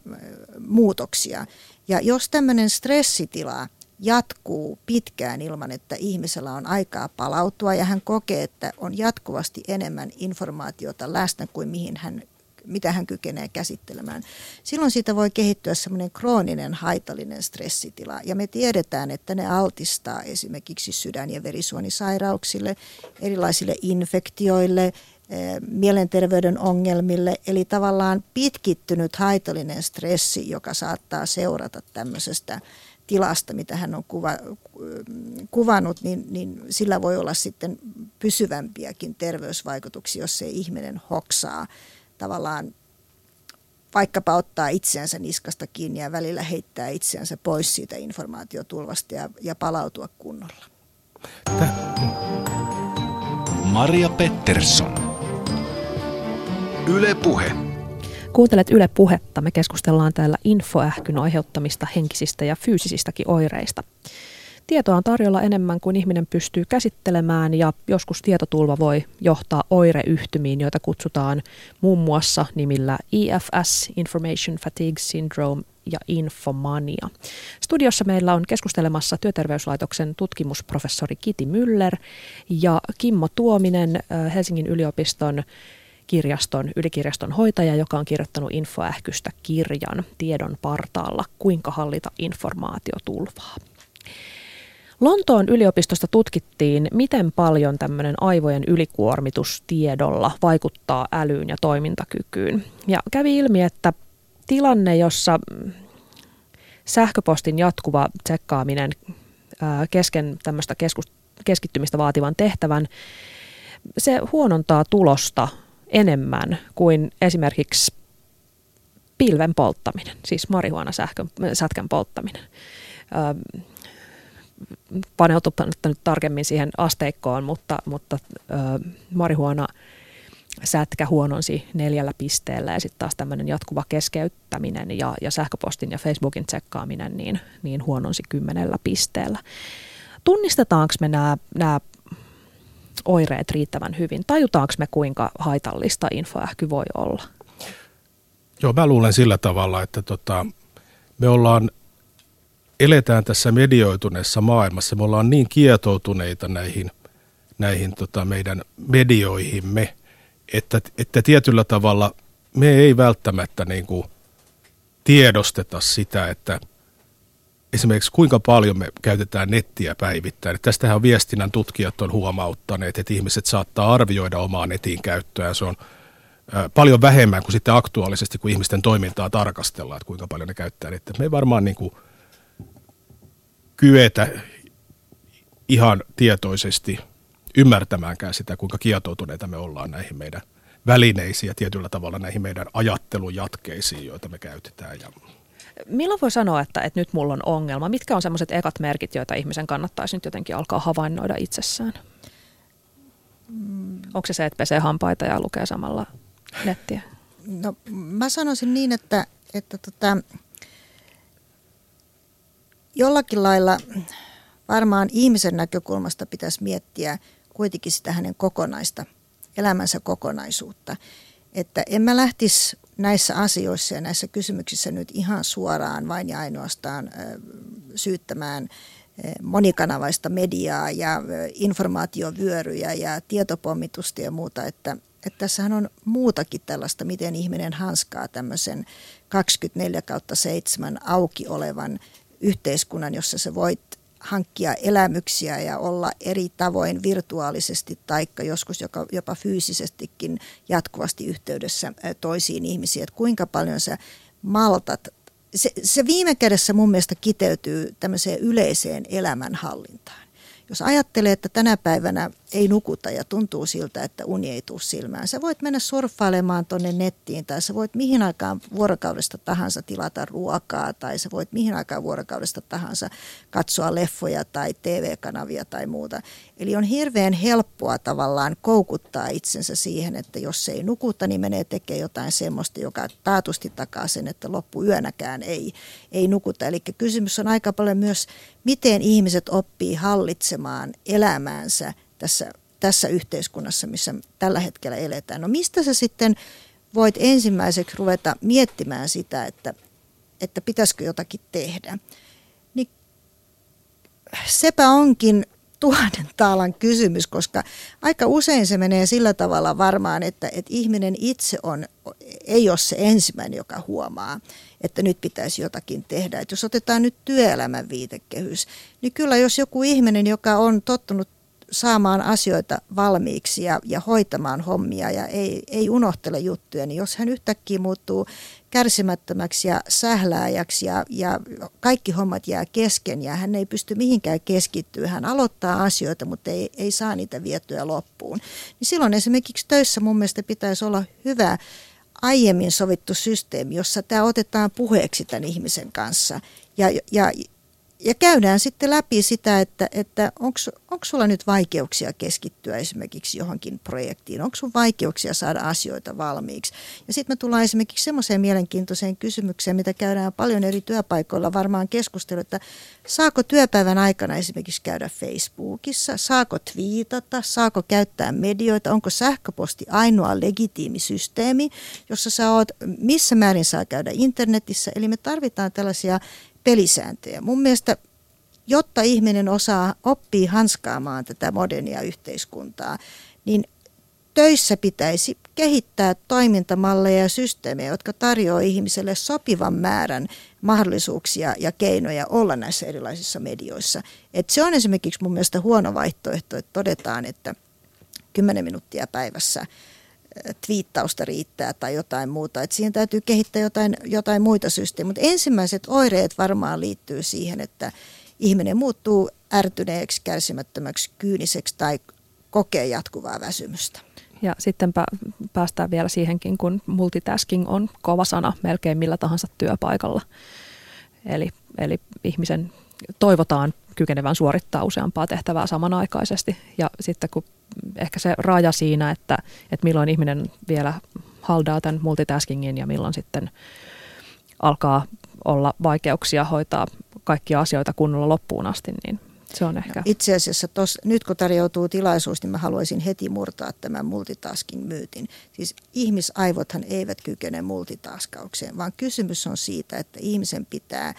muutoksia. Ja jos tämmöinen stressitila jatkuu pitkään ilman, että ihmisellä on aikaa palautua ja hän kokee, että on jatkuvasti enemmän informaatiota läsnä kuin mihin hän mitä hän kykenee käsittelemään. Silloin siitä voi kehittyä semmoinen krooninen haitallinen stressitila. Ja me tiedetään, että ne altistaa esimerkiksi sydän- ja verisuonisairauksille, erilaisille infektioille, mielenterveyden ongelmille, eli tavallaan pitkittynyt haitallinen stressi, joka saattaa seurata tämmöisestä tilasta, mitä hän on kuva, kuvannut, niin, niin sillä voi olla sitten pysyvämpiäkin terveysvaikutuksia, jos se ihminen hoksaa tavallaan vaikkapa ottaa itseänsä niskasta kiinni ja välillä heittää itseänsä pois siitä informaatiotulvasta ja, ja palautua kunnolla. Maria Pettersson. Yle Puhe. Kuuntelet Yle Puhetta. Me keskustellaan täällä infoähkyn aiheuttamista henkisistä ja fyysisistäkin oireista. Tietoa on tarjolla enemmän kuin ihminen pystyy käsittelemään ja joskus tietotulva voi johtaa oireyhtymiin, joita kutsutaan muun muassa nimillä EFS, Information Fatigue Syndrome ja infomania. Studiossa meillä on keskustelemassa Työterveyslaitoksen tutkimusprofessori Kiti Müller ja Kimmo Tuominen Helsingin yliopiston kirjaston, ylikirjaston hoitaja, joka on kirjoittanut infoähkystä kirjan tiedon partaalla, kuinka hallita informaatiotulvaa. Lontoon yliopistosta tutkittiin, miten paljon tämmöinen aivojen ylikuormitus tiedolla vaikuttaa älyyn ja toimintakykyyn. Ja kävi ilmi, että tilanne, jossa sähköpostin jatkuva tsekkaaminen kesken tämmöistä keskittymistä vaativan tehtävän, se huonontaa tulosta enemmän kuin esimerkiksi pilven polttaminen, siis marihuonasätkän polttaminen paneutumatta nyt tarkemmin siihen asteikkoon, mutta, mutta ö, marihuona sätkä huononsi neljällä pisteellä ja sitten taas tämmöinen jatkuva keskeyttäminen ja, ja sähköpostin ja Facebookin tsekkaaminen niin, niin huononsi kymmenellä pisteellä. Tunnistetaanko me nämä oireet riittävän hyvin? Tajutaanko me kuinka haitallista infoähky voi olla? Joo, mä luulen sillä tavalla, että tota, me ollaan eletään tässä medioituneessa maailmassa. Me ollaan niin kietoutuneita näihin, näihin tota meidän medioihimme, että, että tietyllä tavalla me ei välttämättä niin kuin tiedosteta sitä, että esimerkiksi kuinka paljon me käytetään nettiä päivittäin. Tästähän on viestinnän tutkijat on huomauttaneet, että ihmiset saattaa arvioida omaa netin käyttöä. Se on paljon vähemmän kuin sitten aktuaalisesti, kun ihmisten toimintaa tarkastellaan, että kuinka paljon ne käyttää nettiä. Me ei varmaan niin kuin – kyetä ihan tietoisesti ymmärtämäänkään sitä, kuinka kietoutuneita me ollaan näihin meidän välineisiin ja tietyllä tavalla näihin meidän ajattelujatkeisiin, joita me käytetään. Ja Milloin voi sanoa, että, että nyt mulla on ongelma? Mitkä on sellaiset ekat merkit, joita ihmisen kannattaisi nyt jotenkin alkaa havainnoida itsessään? Mm. Onko se se, että pesee hampaita ja lukee samalla nettiä? No, mä sanoisin niin, että, että tota, jollakin lailla varmaan ihmisen näkökulmasta pitäisi miettiä kuitenkin sitä hänen kokonaista, elämänsä kokonaisuutta. Että en mä lähtisi näissä asioissa ja näissä kysymyksissä nyt ihan suoraan vain ja ainoastaan syyttämään monikanavaista mediaa ja informaatiovyöryjä ja tietopommitusta ja muuta, että, että tässähän on muutakin tällaista, miten ihminen hanskaa tämmöisen 24 kautta 7 auki olevan yhteiskunnan, jossa sä voit hankkia elämyksiä ja olla eri tavoin virtuaalisesti tai joskus joka, jopa fyysisestikin jatkuvasti yhteydessä toisiin ihmisiin. Että kuinka paljon sä maltat. Se, se viime kädessä mun mielestä kiteytyy tämmöiseen yleiseen elämänhallintaan. Jos ajattelee, että tänä päivänä ei nukuta ja tuntuu siltä, että uni ei tule silmään, sä voit mennä surffailemaan tuonne nettiin tai sä voit mihin aikaan vuorokaudesta tahansa tilata ruokaa tai sä voit mihin aikaan vuorokaudesta tahansa katsoa leffoja tai TV-kanavia tai muuta. Eli on hirveän helppoa tavallaan koukuttaa itsensä siihen, että jos ei nukuta, niin menee tekemään jotain semmoista, joka taatusti takaa sen, että loppuyönäkään ei, ei nukuta. Eli kysymys on aika paljon myös, miten ihmiset oppii hallitsemaan elämäänsä tässä, tässä yhteiskunnassa, missä tällä hetkellä eletään. No mistä sä sitten voit ensimmäiseksi ruveta miettimään sitä, että, että pitäisikö jotakin tehdä? Niin sepä onkin tuhannen taalan kysymys, koska aika usein se menee sillä tavalla varmaan, että, että ihminen itse on, ei ole se ensimmäinen, joka huomaa, että nyt pitäisi jotakin tehdä. Että jos otetaan nyt työelämän viitekehys, niin kyllä jos joku ihminen, joka on tottunut saamaan asioita valmiiksi ja, ja hoitamaan hommia ja ei, ei unohtele juttuja, niin jos hän yhtäkkiä muuttuu kärsimättömäksi ja sählääjäksi ja, ja kaikki hommat jää kesken ja hän ei pysty mihinkään keskittyä. Hän aloittaa asioita, mutta ei, ei saa niitä vietyä loppuun. Niin silloin esimerkiksi töissä mun mielestä pitäisi olla hyvä aiemmin sovittu systeemi, jossa tämä otetaan puheeksi tämän ihmisen kanssa ja, ja ja käydään sitten läpi sitä, että, että onko sulla nyt vaikeuksia keskittyä esimerkiksi johonkin projektiin, onko sun vaikeuksia saada asioita valmiiksi. Ja sitten me tullaan esimerkiksi semmoiseen mielenkiintoiseen kysymykseen, mitä käydään paljon eri työpaikoilla varmaan keskustella, että saako työpäivän aikana esimerkiksi käydä Facebookissa, saako twiitata, saako käyttää medioita, onko sähköposti ainoa legitiimi systeemi, jossa sä oot, missä määrin saa käydä internetissä. Eli me tarvitaan tällaisia pelisääntöjä. Mun mielestä, jotta ihminen osaa, oppii hanskaamaan tätä modernia yhteiskuntaa, niin töissä pitäisi kehittää toimintamalleja ja systeemejä, jotka tarjoavat ihmiselle sopivan määrän mahdollisuuksia ja keinoja olla näissä erilaisissa medioissa. Et se on esimerkiksi mun mielestä huono vaihtoehto, että todetaan, että 10 minuuttia päivässä – twiittausta riittää tai jotain muuta. Et siihen täytyy kehittää jotain, jotain muita systeemejä. Mutta ensimmäiset oireet varmaan liittyy siihen, että ihminen muuttuu ärtyneeksi, kärsimättömäksi, kyyniseksi tai kokee jatkuvaa väsymystä. Ja sitten päästään vielä siihenkin, kun multitasking on kova sana melkein millä tahansa työpaikalla. Eli, eli ihmisen toivotaan kykenevän suorittaa useampaa tehtävää samanaikaisesti. Ja sitten kun ehkä se raja siinä, että, että milloin ihminen vielä haldaa tämän multitaskingin ja milloin sitten alkaa olla vaikeuksia hoitaa kaikkia asioita kunnolla loppuun asti, niin se on ehkä. Itse asiassa tos, nyt kun tarjoutuu tilaisuus, niin mä haluaisin heti murtaa tämän multitasking-myytin. Siis ihmisaivothan eivät kykene multitaskaukseen, vaan kysymys on siitä, että ihmisen pitää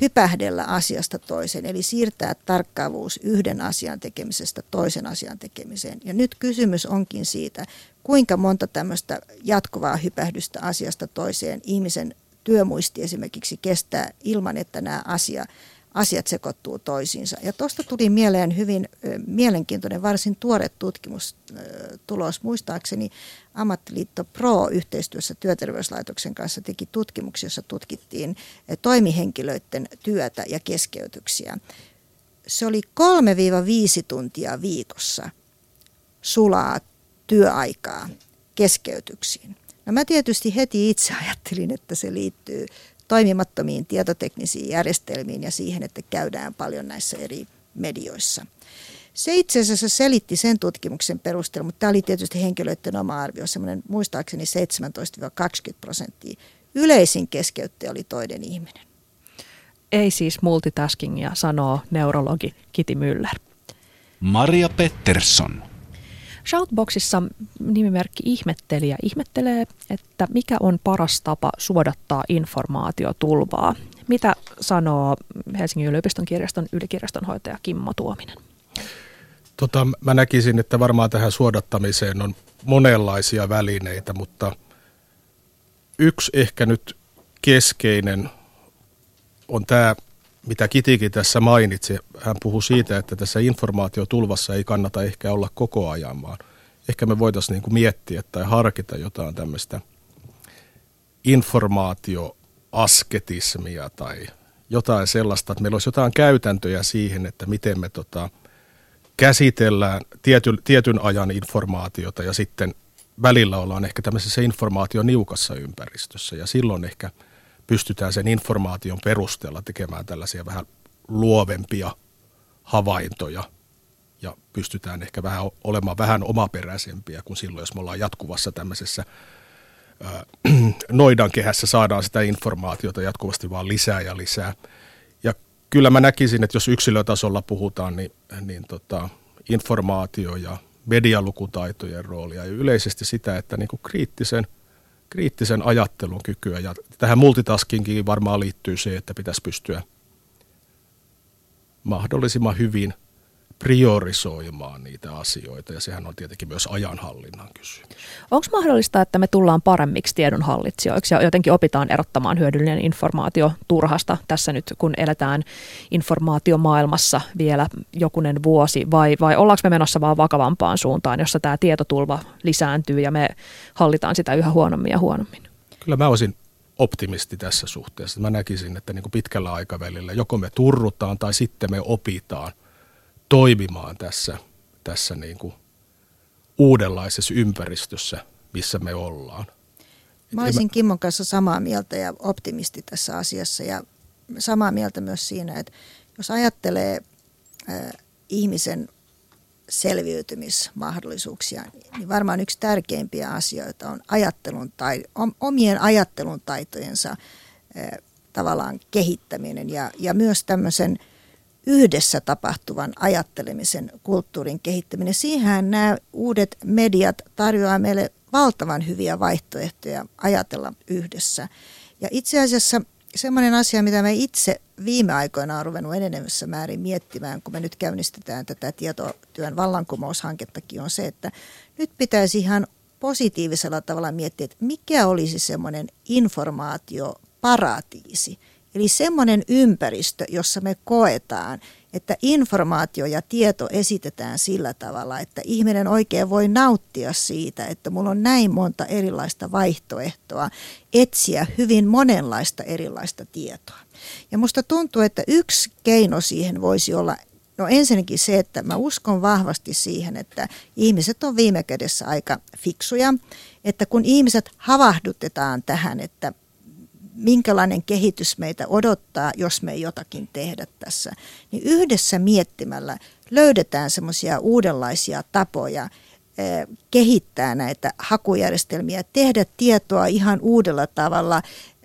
hypähdellä asiasta toiseen, eli siirtää tarkkaavuus yhden asian tekemisestä toisen asian tekemiseen. Ja nyt kysymys onkin siitä, kuinka monta tämmöistä jatkuvaa hypähdystä asiasta toiseen ihmisen työmuisti esimerkiksi kestää ilman, että nämä asia, asiat sekoittuu toisiinsa. Ja tuosta tuli mieleen hyvin mielenkiintoinen, varsin tuore tutkimustulos. Muistaakseni Ammattiliitto Pro yhteistyössä Työterveyslaitoksen kanssa teki tutkimuksia, jossa tutkittiin toimihenkilöiden työtä ja keskeytyksiä. Se oli 3-5 tuntia viikossa sulaa työaikaa keskeytyksiin. No mä tietysti heti itse ajattelin, että se liittyy toimimattomiin tietoteknisiin järjestelmiin ja siihen, että käydään paljon näissä eri medioissa. Se itse asiassa selitti sen tutkimuksen perusteella, mutta tämä oli tietysti henkilöiden oma arvio, semmoinen muistaakseni 17-20 prosenttia. Yleisin keskeyttäjä oli toinen ihminen. Ei siis multitaskingia, sanoo neurologi Kiti Müller. Maria Pettersson. Shoutboxissa nimimerkki ihmettelijä ihmettelee, että mikä on paras tapa suodattaa informaatiotulvaa. Mitä sanoo Helsingin yliopiston kirjaston ylikirjastonhoitaja Kimmo Tuominen? Tota, mä näkisin, että varmaan tähän suodattamiseen on monenlaisia välineitä, mutta yksi ehkä nyt keskeinen on tämä, mitä Kitikin tässä mainitsi. Hän puhui siitä, että tässä informaatiotulvassa ei kannata ehkä olla koko ajan, vaan ehkä me voitaisiin niin miettiä tai harkita jotain tämmöistä informaatioasketismia tai jotain sellaista, että meillä olisi jotain käytäntöjä siihen, että miten me tota – käsitellään tietyn, tietyn ajan informaatiota ja sitten välillä ollaan ehkä tämmöisessä informaation niukassa ympäristössä ja silloin ehkä pystytään sen informaation perusteella tekemään tällaisia vähän luovempia havaintoja ja pystytään ehkä vähän olemaan vähän omaperäisempiä kuin silloin, jos me ollaan jatkuvassa tämmöisessä noidan kehässä saadaan sitä informaatiota jatkuvasti vaan lisää ja lisää. Kyllä mä näkisin, että jos yksilötasolla puhutaan, niin, niin tota, informaatio ja medialukutaitojen roolia ja yleisesti sitä, että niin kuin kriittisen, kriittisen ajattelun kykyä. Ja tähän multitaskingiin varmaan liittyy se, että pitäisi pystyä mahdollisimman hyvin priorisoimaan niitä asioita ja sehän on tietenkin myös ajanhallinnan kysymys. Onko mahdollista, että me tullaan paremmiksi tiedonhallitsijoiksi ja jotenkin opitaan erottamaan hyödyllinen informaatio turhasta tässä nyt, kun eletään informaatiomaailmassa vielä jokunen vuosi vai, vai ollaanko me menossa vaan vakavampaan suuntaan, jossa tämä tietotulva lisääntyy ja me hallitaan sitä yhä huonommin ja huonommin? Kyllä mä olisin optimisti tässä suhteessa. Mä näkisin, että niin kuin pitkällä aikavälillä joko me turrutaan tai sitten me opitaan toimimaan tässä, tässä niin kuin uudenlaisessa ympäristössä, missä me ollaan. Mä olisin Kimmon kanssa samaa mieltä ja optimisti tässä asiassa ja samaa mieltä myös siinä, että jos ajattelee äh, ihmisen selviytymismahdollisuuksia, niin varmaan yksi tärkeimpiä asioita on ajattelun tai, omien ajattelun taitojensa eh, tavallaan kehittäminen ja, ja myös tämmöisen yhdessä tapahtuvan ajattelemisen kulttuurin kehittäminen. Siihen nämä uudet mediat tarjoaa meille valtavan hyviä vaihtoehtoja ajatella yhdessä. Ja itse asiassa semmoinen asia, mitä me itse viime aikoina on ruvennut enenevässä määrin miettimään, kun me nyt käynnistetään tätä tietotyön vallankumoushankettakin, on se, että nyt pitäisi ihan positiivisella tavalla miettiä, että mikä olisi semmoinen informaatioparatiisi. Eli semmoinen ympäristö, jossa me koetaan, että informaatio ja tieto esitetään sillä tavalla, että ihminen oikein voi nauttia siitä, että mulla on näin monta erilaista vaihtoehtoa etsiä hyvin monenlaista erilaista tietoa. Ja musta tuntuu, että yksi keino siihen voisi olla No ensinnäkin se, että mä uskon vahvasti siihen, että ihmiset on viime kädessä aika fiksuja, että kun ihmiset havahdutetaan tähän, että minkälainen kehitys meitä odottaa, jos me ei jotakin tehdä tässä, niin yhdessä miettimällä löydetään semmoisia uudenlaisia tapoja eh, kehittää näitä hakujärjestelmiä, tehdä tietoa ihan uudella tavalla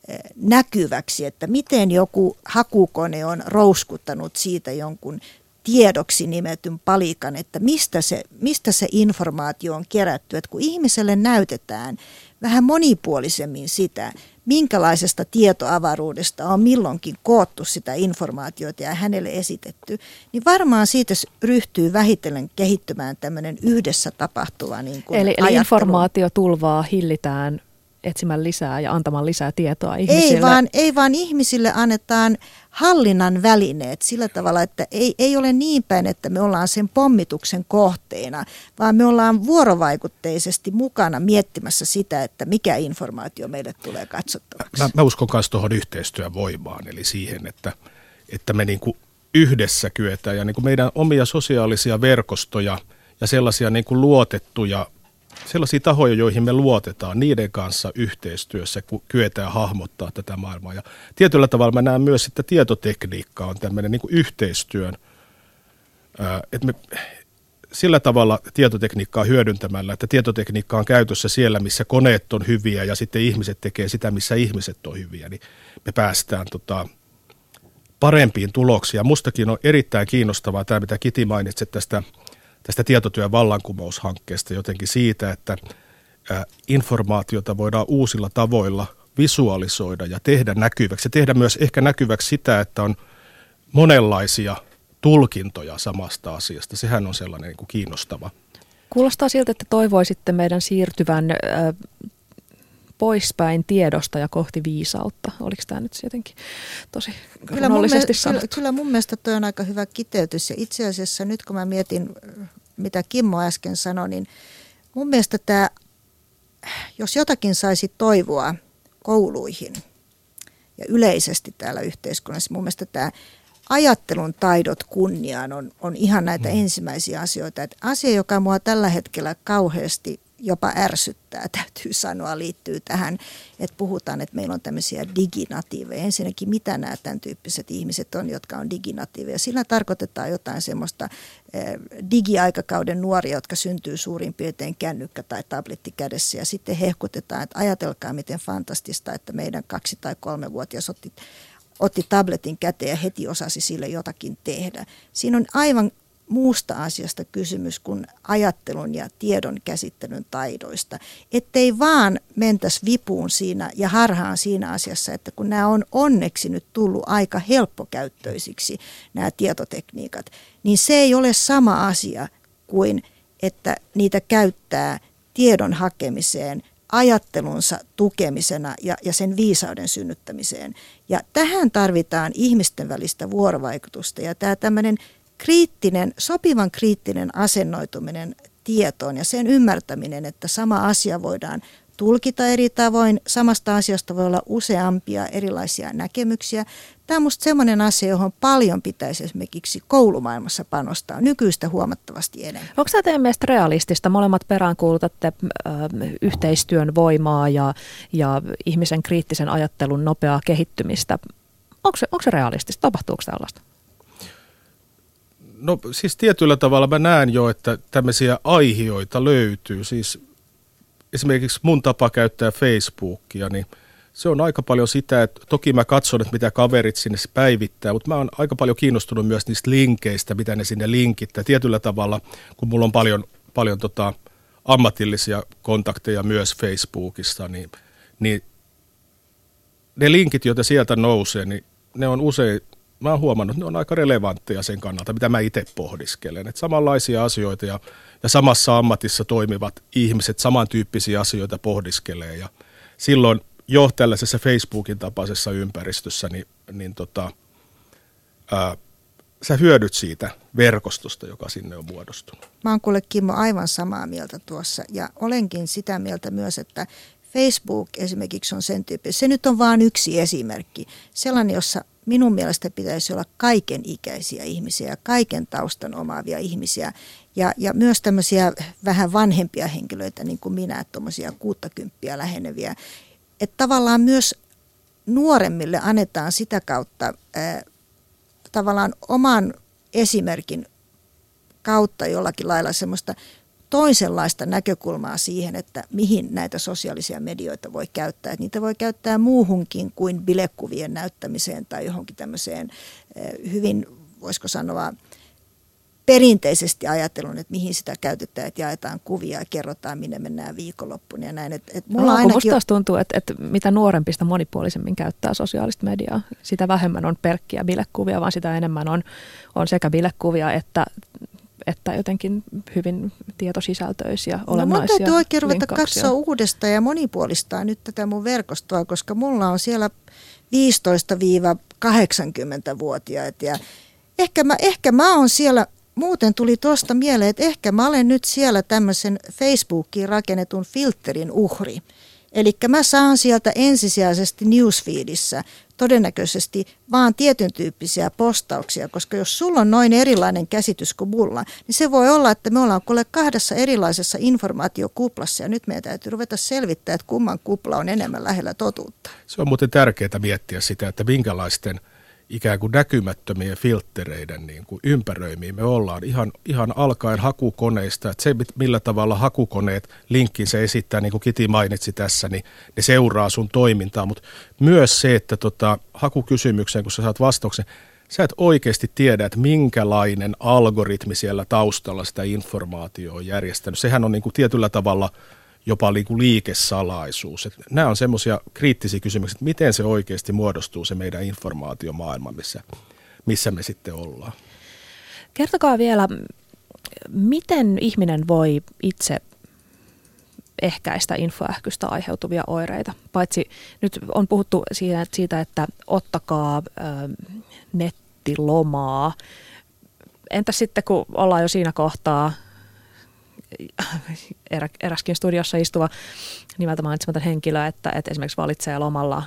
eh, näkyväksi, että miten joku hakukone on rouskuttanut siitä jonkun tiedoksi nimetyn palikan, että mistä se, mistä se informaatio on kerätty. Että kun ihmiselle näytetään vähän monipuolisemmin sitä, minkälaisesta tietoavaruudesta on milloinkin koottu sitä informaatiota ja hänelle esitetty, niin varmaan siitä ryhtyy vähitellen kehittymään tämmöinen yhdessä tapahtuva niin kuin Eli, eli informaatiotulvaa hillitään etsimään lisää ja antamaan lisää tietoa ihmisille? Ei vaan, ei vaan ihmisille annetaan hallinnan välineet sillä tavalla, että ei, ei ole niin päin, että me ollaan sen pommituksen kohteena, vaan me ollaan vuorovaikutteisesti mukana miettimässä sitä, että mikä informaatio meille tulee katsottavaksi. Mä, mä uskon myös tuohon yhteistyön voimaan, eli siihen, että, että me niin kuin yhdessä kyetään ja niin kuin meidän omia sosiaalisia verkostoja ja sellaisia niin kuin luotettuja sellaisia tahoja, joihin me luotetaan, niiden kanssa yhteistyössä, kyetään hahmottaa tätä maailmaa. Ja tietyllä tavalla mä näen myös, että tietotekniikka on tämmöinen niin yhteistyön, että me sillä tavalla tietotekniikkaa hyödyntämällä, että tietotekniikka on käytössä siellä, missä koneet on hyviä ja sitten ihmiset tekee sitä, missä ihmiset on hyviä, niin me päästään tota, parempiin tuloksiin. Ja mustakin on erittäin kiinnostavaa tämä, mitä Kiti mainitsi tästä tästä tietotyön vallankumoushankkeesta jotenkin siitä, että informaatiota voidaan uusilla tavoilla visualisoida ja tehdä näkyväksi. Ja tehdä myös ehkä näkyväksi sitä, että on monenlaisia tulkintoja samasta asiasta. Sehän on sellainen niin kuin kiinnostava. Kuulostaa siltä, että toivoisitte meidän siirtyvän poispäin tiedosta ja kohti viisautta. Oliko tämä nyt jotenkin tosi kyllä mun, mielestä, kyllä, kyllä mun mielestä toi on aika hyvä kiteytys. Ja itse asiassa nyt kun mä mietin, mitä Kimmo äsken sanoi, niin mun mielestä tämä, jos jotakin saisi toivoa kouluihin ja yleisesti täällä yhteiskunnassa, mun mielestä tämä ajattelun taidot kunniaan on, on ihan näitä mm. ensimmäisiä asioita. Että asia, joka mua tällä hetkellä kauheasti jopa ärsyttää, täytyy sanoa, liittyy tähän, että puhutaan, että meillä on tämmöisiä diginatiiveja. Ensinnäkin, mitä nämä tämän tyyppiset ihmiset on, jotka on diginatiiveja. Sillä tarkoitetaan jotain semmoista eh, digiaikakauden nuoria, jotka syntyy suurin piirtein kännykkä tai tabletti kädessä. Ja sitten hehkutetaan, että ajatelkaa miten fantastista, että meidän kaksi- tai kolmevuotias otti, otti tabletin käteen ja heti osasi sille jotakin tehdä. Siinä on aivan muusta asiasta kysymys kuin ajattelun ja tiedon käsittelyn taidoista. Ettei vaan mentäisi vipuun siinä ja harhaan siinä asiassa, että kun nämä on onneksi nyt tullut aika helppokäyttöisiksi nämä tietotekniikat, niin se ei ole sama asia kuin että niitä käyttää tiedon hakemiseen, ajattelunsa tukemisena ja, ja sen viisauden synnyttämiseen. Ja tähän tarvitaan ihmisten välistä vuorovaikutusta ja tämä tämmöinen kriittinen, sopivan kriittinen asennoituminen tietoon ja sen ymmärtäminen, että sama asia voidaan tulkita eri tavoin. Samasta asiasta voi olla useampia erilaisia näkemyksiä. Tämä on minusta sellainen asia, johon paljon pitäisi esimerkiksi koulumaailmassa panostaa nykyistä huomattavasti enemmän. Onko tämä teidän mielestä realistista? Molemmat peräänkuulutatte äh, yhteistyön voimaa ja, ja ihmisen kriittisen ajattelun nopeaa kehittymistä. Onko se, onko se realistista? Tapahtuuko tällaista? No siis tietyllä tavalla mä näen jo, että tämmöisiä aihioita löytyy. Siis esimerkiksi mun tapa käyttää Facebookia, niin se on aika paljon sitä, että toki mä katson, että mitä kaverit sinne päivittää, mutta mä oon aika paljon kiinnostunut myös niistä linkeistä, mitä ne sinne linkittää. Tietyllä tavalla, kun mulla on paljon, paljon tota, ammatillisia kontakteja myös Facebookista, niin, niin ne linkit, joita sieltä nousee, niin ne on usein mä oon huomannut, että ne on aika relevantteja sen kannalta, mitä mä itse pohdiskelen. Että samanlaisia asioita ja, ja samassa ammatissa toimivat ihmiset samantyyppisiä asioita pohdiskelee. Ja silloin jo tällaisessa Facebookin tapaisessa ympäristössä, niin, niin tota, ää, sä hyödyt siitä verkostosta, joka sinne on muodostunut. Mä oon kuule Kimmo aivan samaa mieltä tuossa ja olenkin sitä mieltä myös, että Facebook esimerkiksi on sen tyyppi. Se nyt on vain yksi esimerkki. Sellainen, jossa minun mielestä pitäisi olla kaiken ikäisiä ihmisiä kaiken taustan omaavia ihmisiä ja, ja myös tämmöisiä vähän vanhempia henkilöitä niin kuin minä, tuommoisia kuuttakymppiä läheneviä. Että tavallaan myös nuoremmille annetaan sitä kautta ää, tavallaan oman esimerkin kautta jollakin lailla semmoista toisenlaista näkökulmaa siihen, että mihin näitä sosiaalisia medioita voi käyttää. Että niitä voi käyttää muuhunkin kuin bilekuvien näyttämiseen tai johonkin tämmöiseen eh, hyvin, voisiko sanoa, perinteisesti ajattelun, että mihin sitä käytetään, että jaetaan kuvia ja kerrotaan, minne mennään viikonloppuna ja näin. Että, että mulla no, ainakin... Musta taas tuntuu, että, että mitä nuorempi sitä monipuolisemmin käyttää sosiaalista mediaa, sitä vähemmän on pelkkiä bilekuvia, vaan sitä enemmän on, on sekä bilekuvia että että jotenkin hyvin tietosisältöisiä, olennaisia no, mun täytyy oikein ruveta katsoa uudestaan ja monipuolistaa nyt tätä mun verkostoa, koska mulla on siellä 15-80-vuotiaat ja ehkä mä, ehkä mä oon siellä, muuten tuli tuosta mieleen, että ehkä mä olen nyt siellä tämmöisen Facebookiin rakennetun filterin uhri. Eli mä saan sieltä ensisijaisesti newsfeedissä todennäköisesti vaan tietyn tyyppisiä postauksia, koska jos sulla on noin erilainen käsitys kuin mulla, niin se voi olla, että me ollaan kuule kahdessa erilaisessa informaatiokuplassa ja nyt meidän täytyy ruveta selvittää, että kumman kupla on enemmän lähellä totuutta. Se on muuten tärkeää miettiä sitä, että minkälaisten ikään kuin näkymättömien filttereiden niin kuin ympäröimiä me ollaan ihan, ihan alkaen hakukoneista, että se millä tavalla hakukoneet se esittää, niin kuin Kiti mainitsi tässä, niin ne seuraa sun toimintaa, mutta myös se, että tota, hakukysymykseen, kun sä saat vastauksen, sä et oikeasti tiedä, että minkälainen algoritmi siellä taustalla sitä informaatiota on järjestänyt. Sehän on niin kuin tietyllä tavalla – jopa niin kuin liikesalaisuus. Et nämä on semmoisia kriittisiä kysymyksiä, että miten se oikeasti muodostuu se meidän informaatiomaailma, missä, missä me sitten ollaan. Kertokaa vielä, miten ihminen voi itse ehkäistä infoähkystä aiheutuvia oireita. Paitsi nyt on puhuttu siitä, että ottakaa ö, nettilomaa. Entä sitten, kun ollaan jo siinä kohtaa, erä, eräskin studiossa istuva nimeltä mainitsematon henkilö, että, että esimerkiksi valitsee lomalla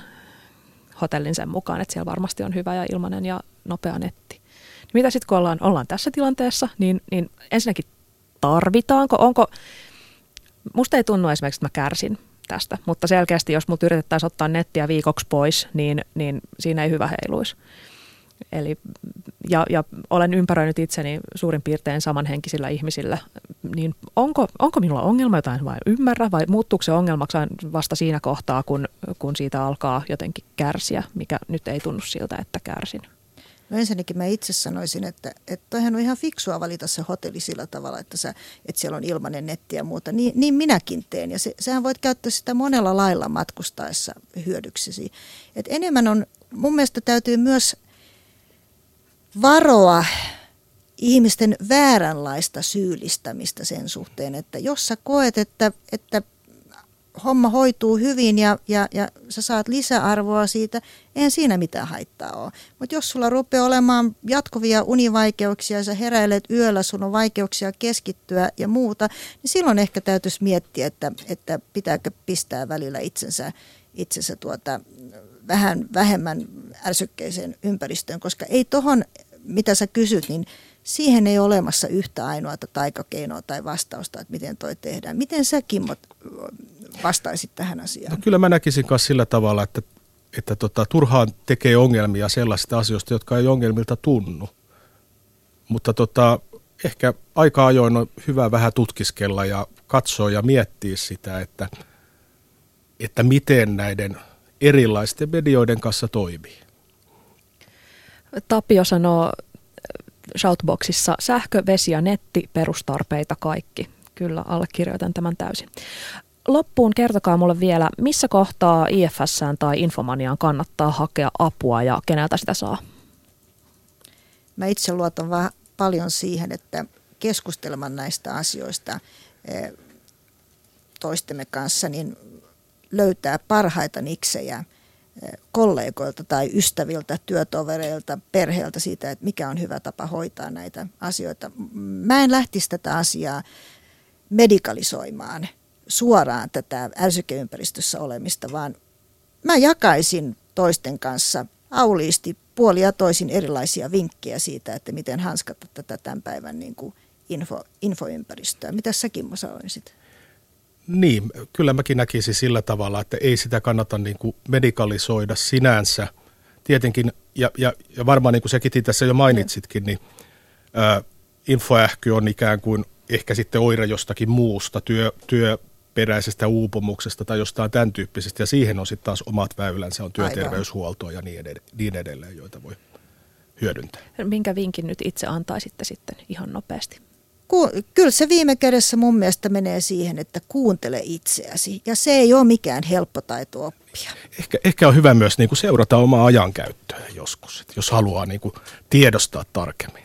hotellin sen mukaan, että siellä varmasti on hyvä ja ilmainen ja nopea netti. Mitä sitten kun ollaan, ollaan tässä tilanteessa, niin, niin ensinnäkin tarvitaanko, onko, musta ei tunnu esimerkiksi, että mä kärsin tästä, mutta selkeästi jos mut yritettäisiin ottaa nettiä viikoksi pois, niin, niin siinä ei hyvä heiluisi. Eli, ja, ja olen ympäröinyt itseni suurin piirtein samanhenkisillä ihmisillä, niin onko, onko minulla ongelma jotain vai ymmärrä vai muuttuuko se ongelmaksi vasta siinä kohtaa, kun, kun siitä alkaa jotenkin kärsiä, mikä nyt ei tunnu siltä, että kärsin? No ensinnäkin mä itse sanoisin, että, että toihan on ihan fiksua valita se hotelli sillä tavalla, että, sä, että siellä on ilmainen netti ja muuta. Niin, niin minäkin teen ja se, sähän voit käyttää sitä monella lailla matkustaessa hyödyksesi. Et enemmän on, mun mielestä täytyy myös varoa ihmisten vääränlaista syyllistämistä sen suhteen, että jos sä koet, että, että homma hoituu hyvin ja, ja, ja sä saat lisäarvoa siitä, eihän siinä mitään haittaa ole. Mutta jos sulla rupeaa olemaan jatkuvia univaikeuksia ja sä heräilet yöllä, sun on vaikeuksia keskittyä ja muuta, niin silloin ehkä täytyisi miettiä, että, että pitääkö pistää välillä itsensä, itsensä tuota, vähän vähemmän ärsykkeiseen ympäristöön, koska ei tohon, mitä sä kysyt, niin siihen ei ole olemassa yhtä ainoata taikakeinoa tai vastausta, että miten toi tehdään. Miten sä, Kimmo, vastaisit tähän asiaan? No, kyllä mä näkisin myös sillä tavalla, että, että tota, turhaan tekee ongelmia sellaisista asioista, jotka ei ongelmilta tunnu. Mutta tota, ehkä aika ajoin on hyvä vähän tutkiskella ja katsoa ja miettiä sitä, että, että miten näiden erilaisten medioiden kanssa toimii. Tapio sanoo Shoutboxissa sähkö, vesi ja netti, perustarpeita kaikki. Kyllä allekirjoitan tämän täysin. Loppuun kertokaa mulle vielä, missä kohtaa IFSään tai Infomaniaan kannattaa hakea apua ja keneltä sitä saa? Mä itse luotan vaan paljon siihen, että keskustelemaan näistä asioista eh, toistemme kanssa, niin löytää parhaita niksejä kollegoilta tai ystäviltä, työtovereilta, perheeltä siitä, että mikä on hyvä tapa hoitaa näitä asioita. Mä en lähtisi tätä asiaa medikalisoimaan suoraan tätä ärsykeympäristössä olemista, vaan mä jakaisin toisten kanssa auliisti puoli ja toisin erilaisia vinkkejä siitä, että miten hanskata tätä tämän päivän niin kuin info, infoympäristöä. Mitä säkin sanoisit? Niin, kyllä mäkin näkisin sillä tavalla, että ei sitä kannata niin kuin medikalisoida sinänsä. Tietenkin, ja, ja, ja varmaan niin kuin säkin tässä jo mainitsitkin, niin ää, infoähky on ikään kuin ehkä sitten oire jostakin muusta, työ, työperäisestä uupumuksesta tai jostain tämän tyyppisestä, ja siihen on sitten taas omat väylänsä, on työterveyshuoltoa ja niin edelleen, niin edelleen, joita voi hyödyntää. Minkä vinkin nyt itse antaisitte sitten ihan nopeasti? Kyllä se viime kädessä mun mielestä menee siihen, että kuuntele itseäsi. Ja se ei ole mikään helppo taito oppia. Ehkä, ehkä on hyvä myös niin kuin seurata omaa ajankäyttöä joskus, jos haluaa niin kuin tiedostaa tarkemmin.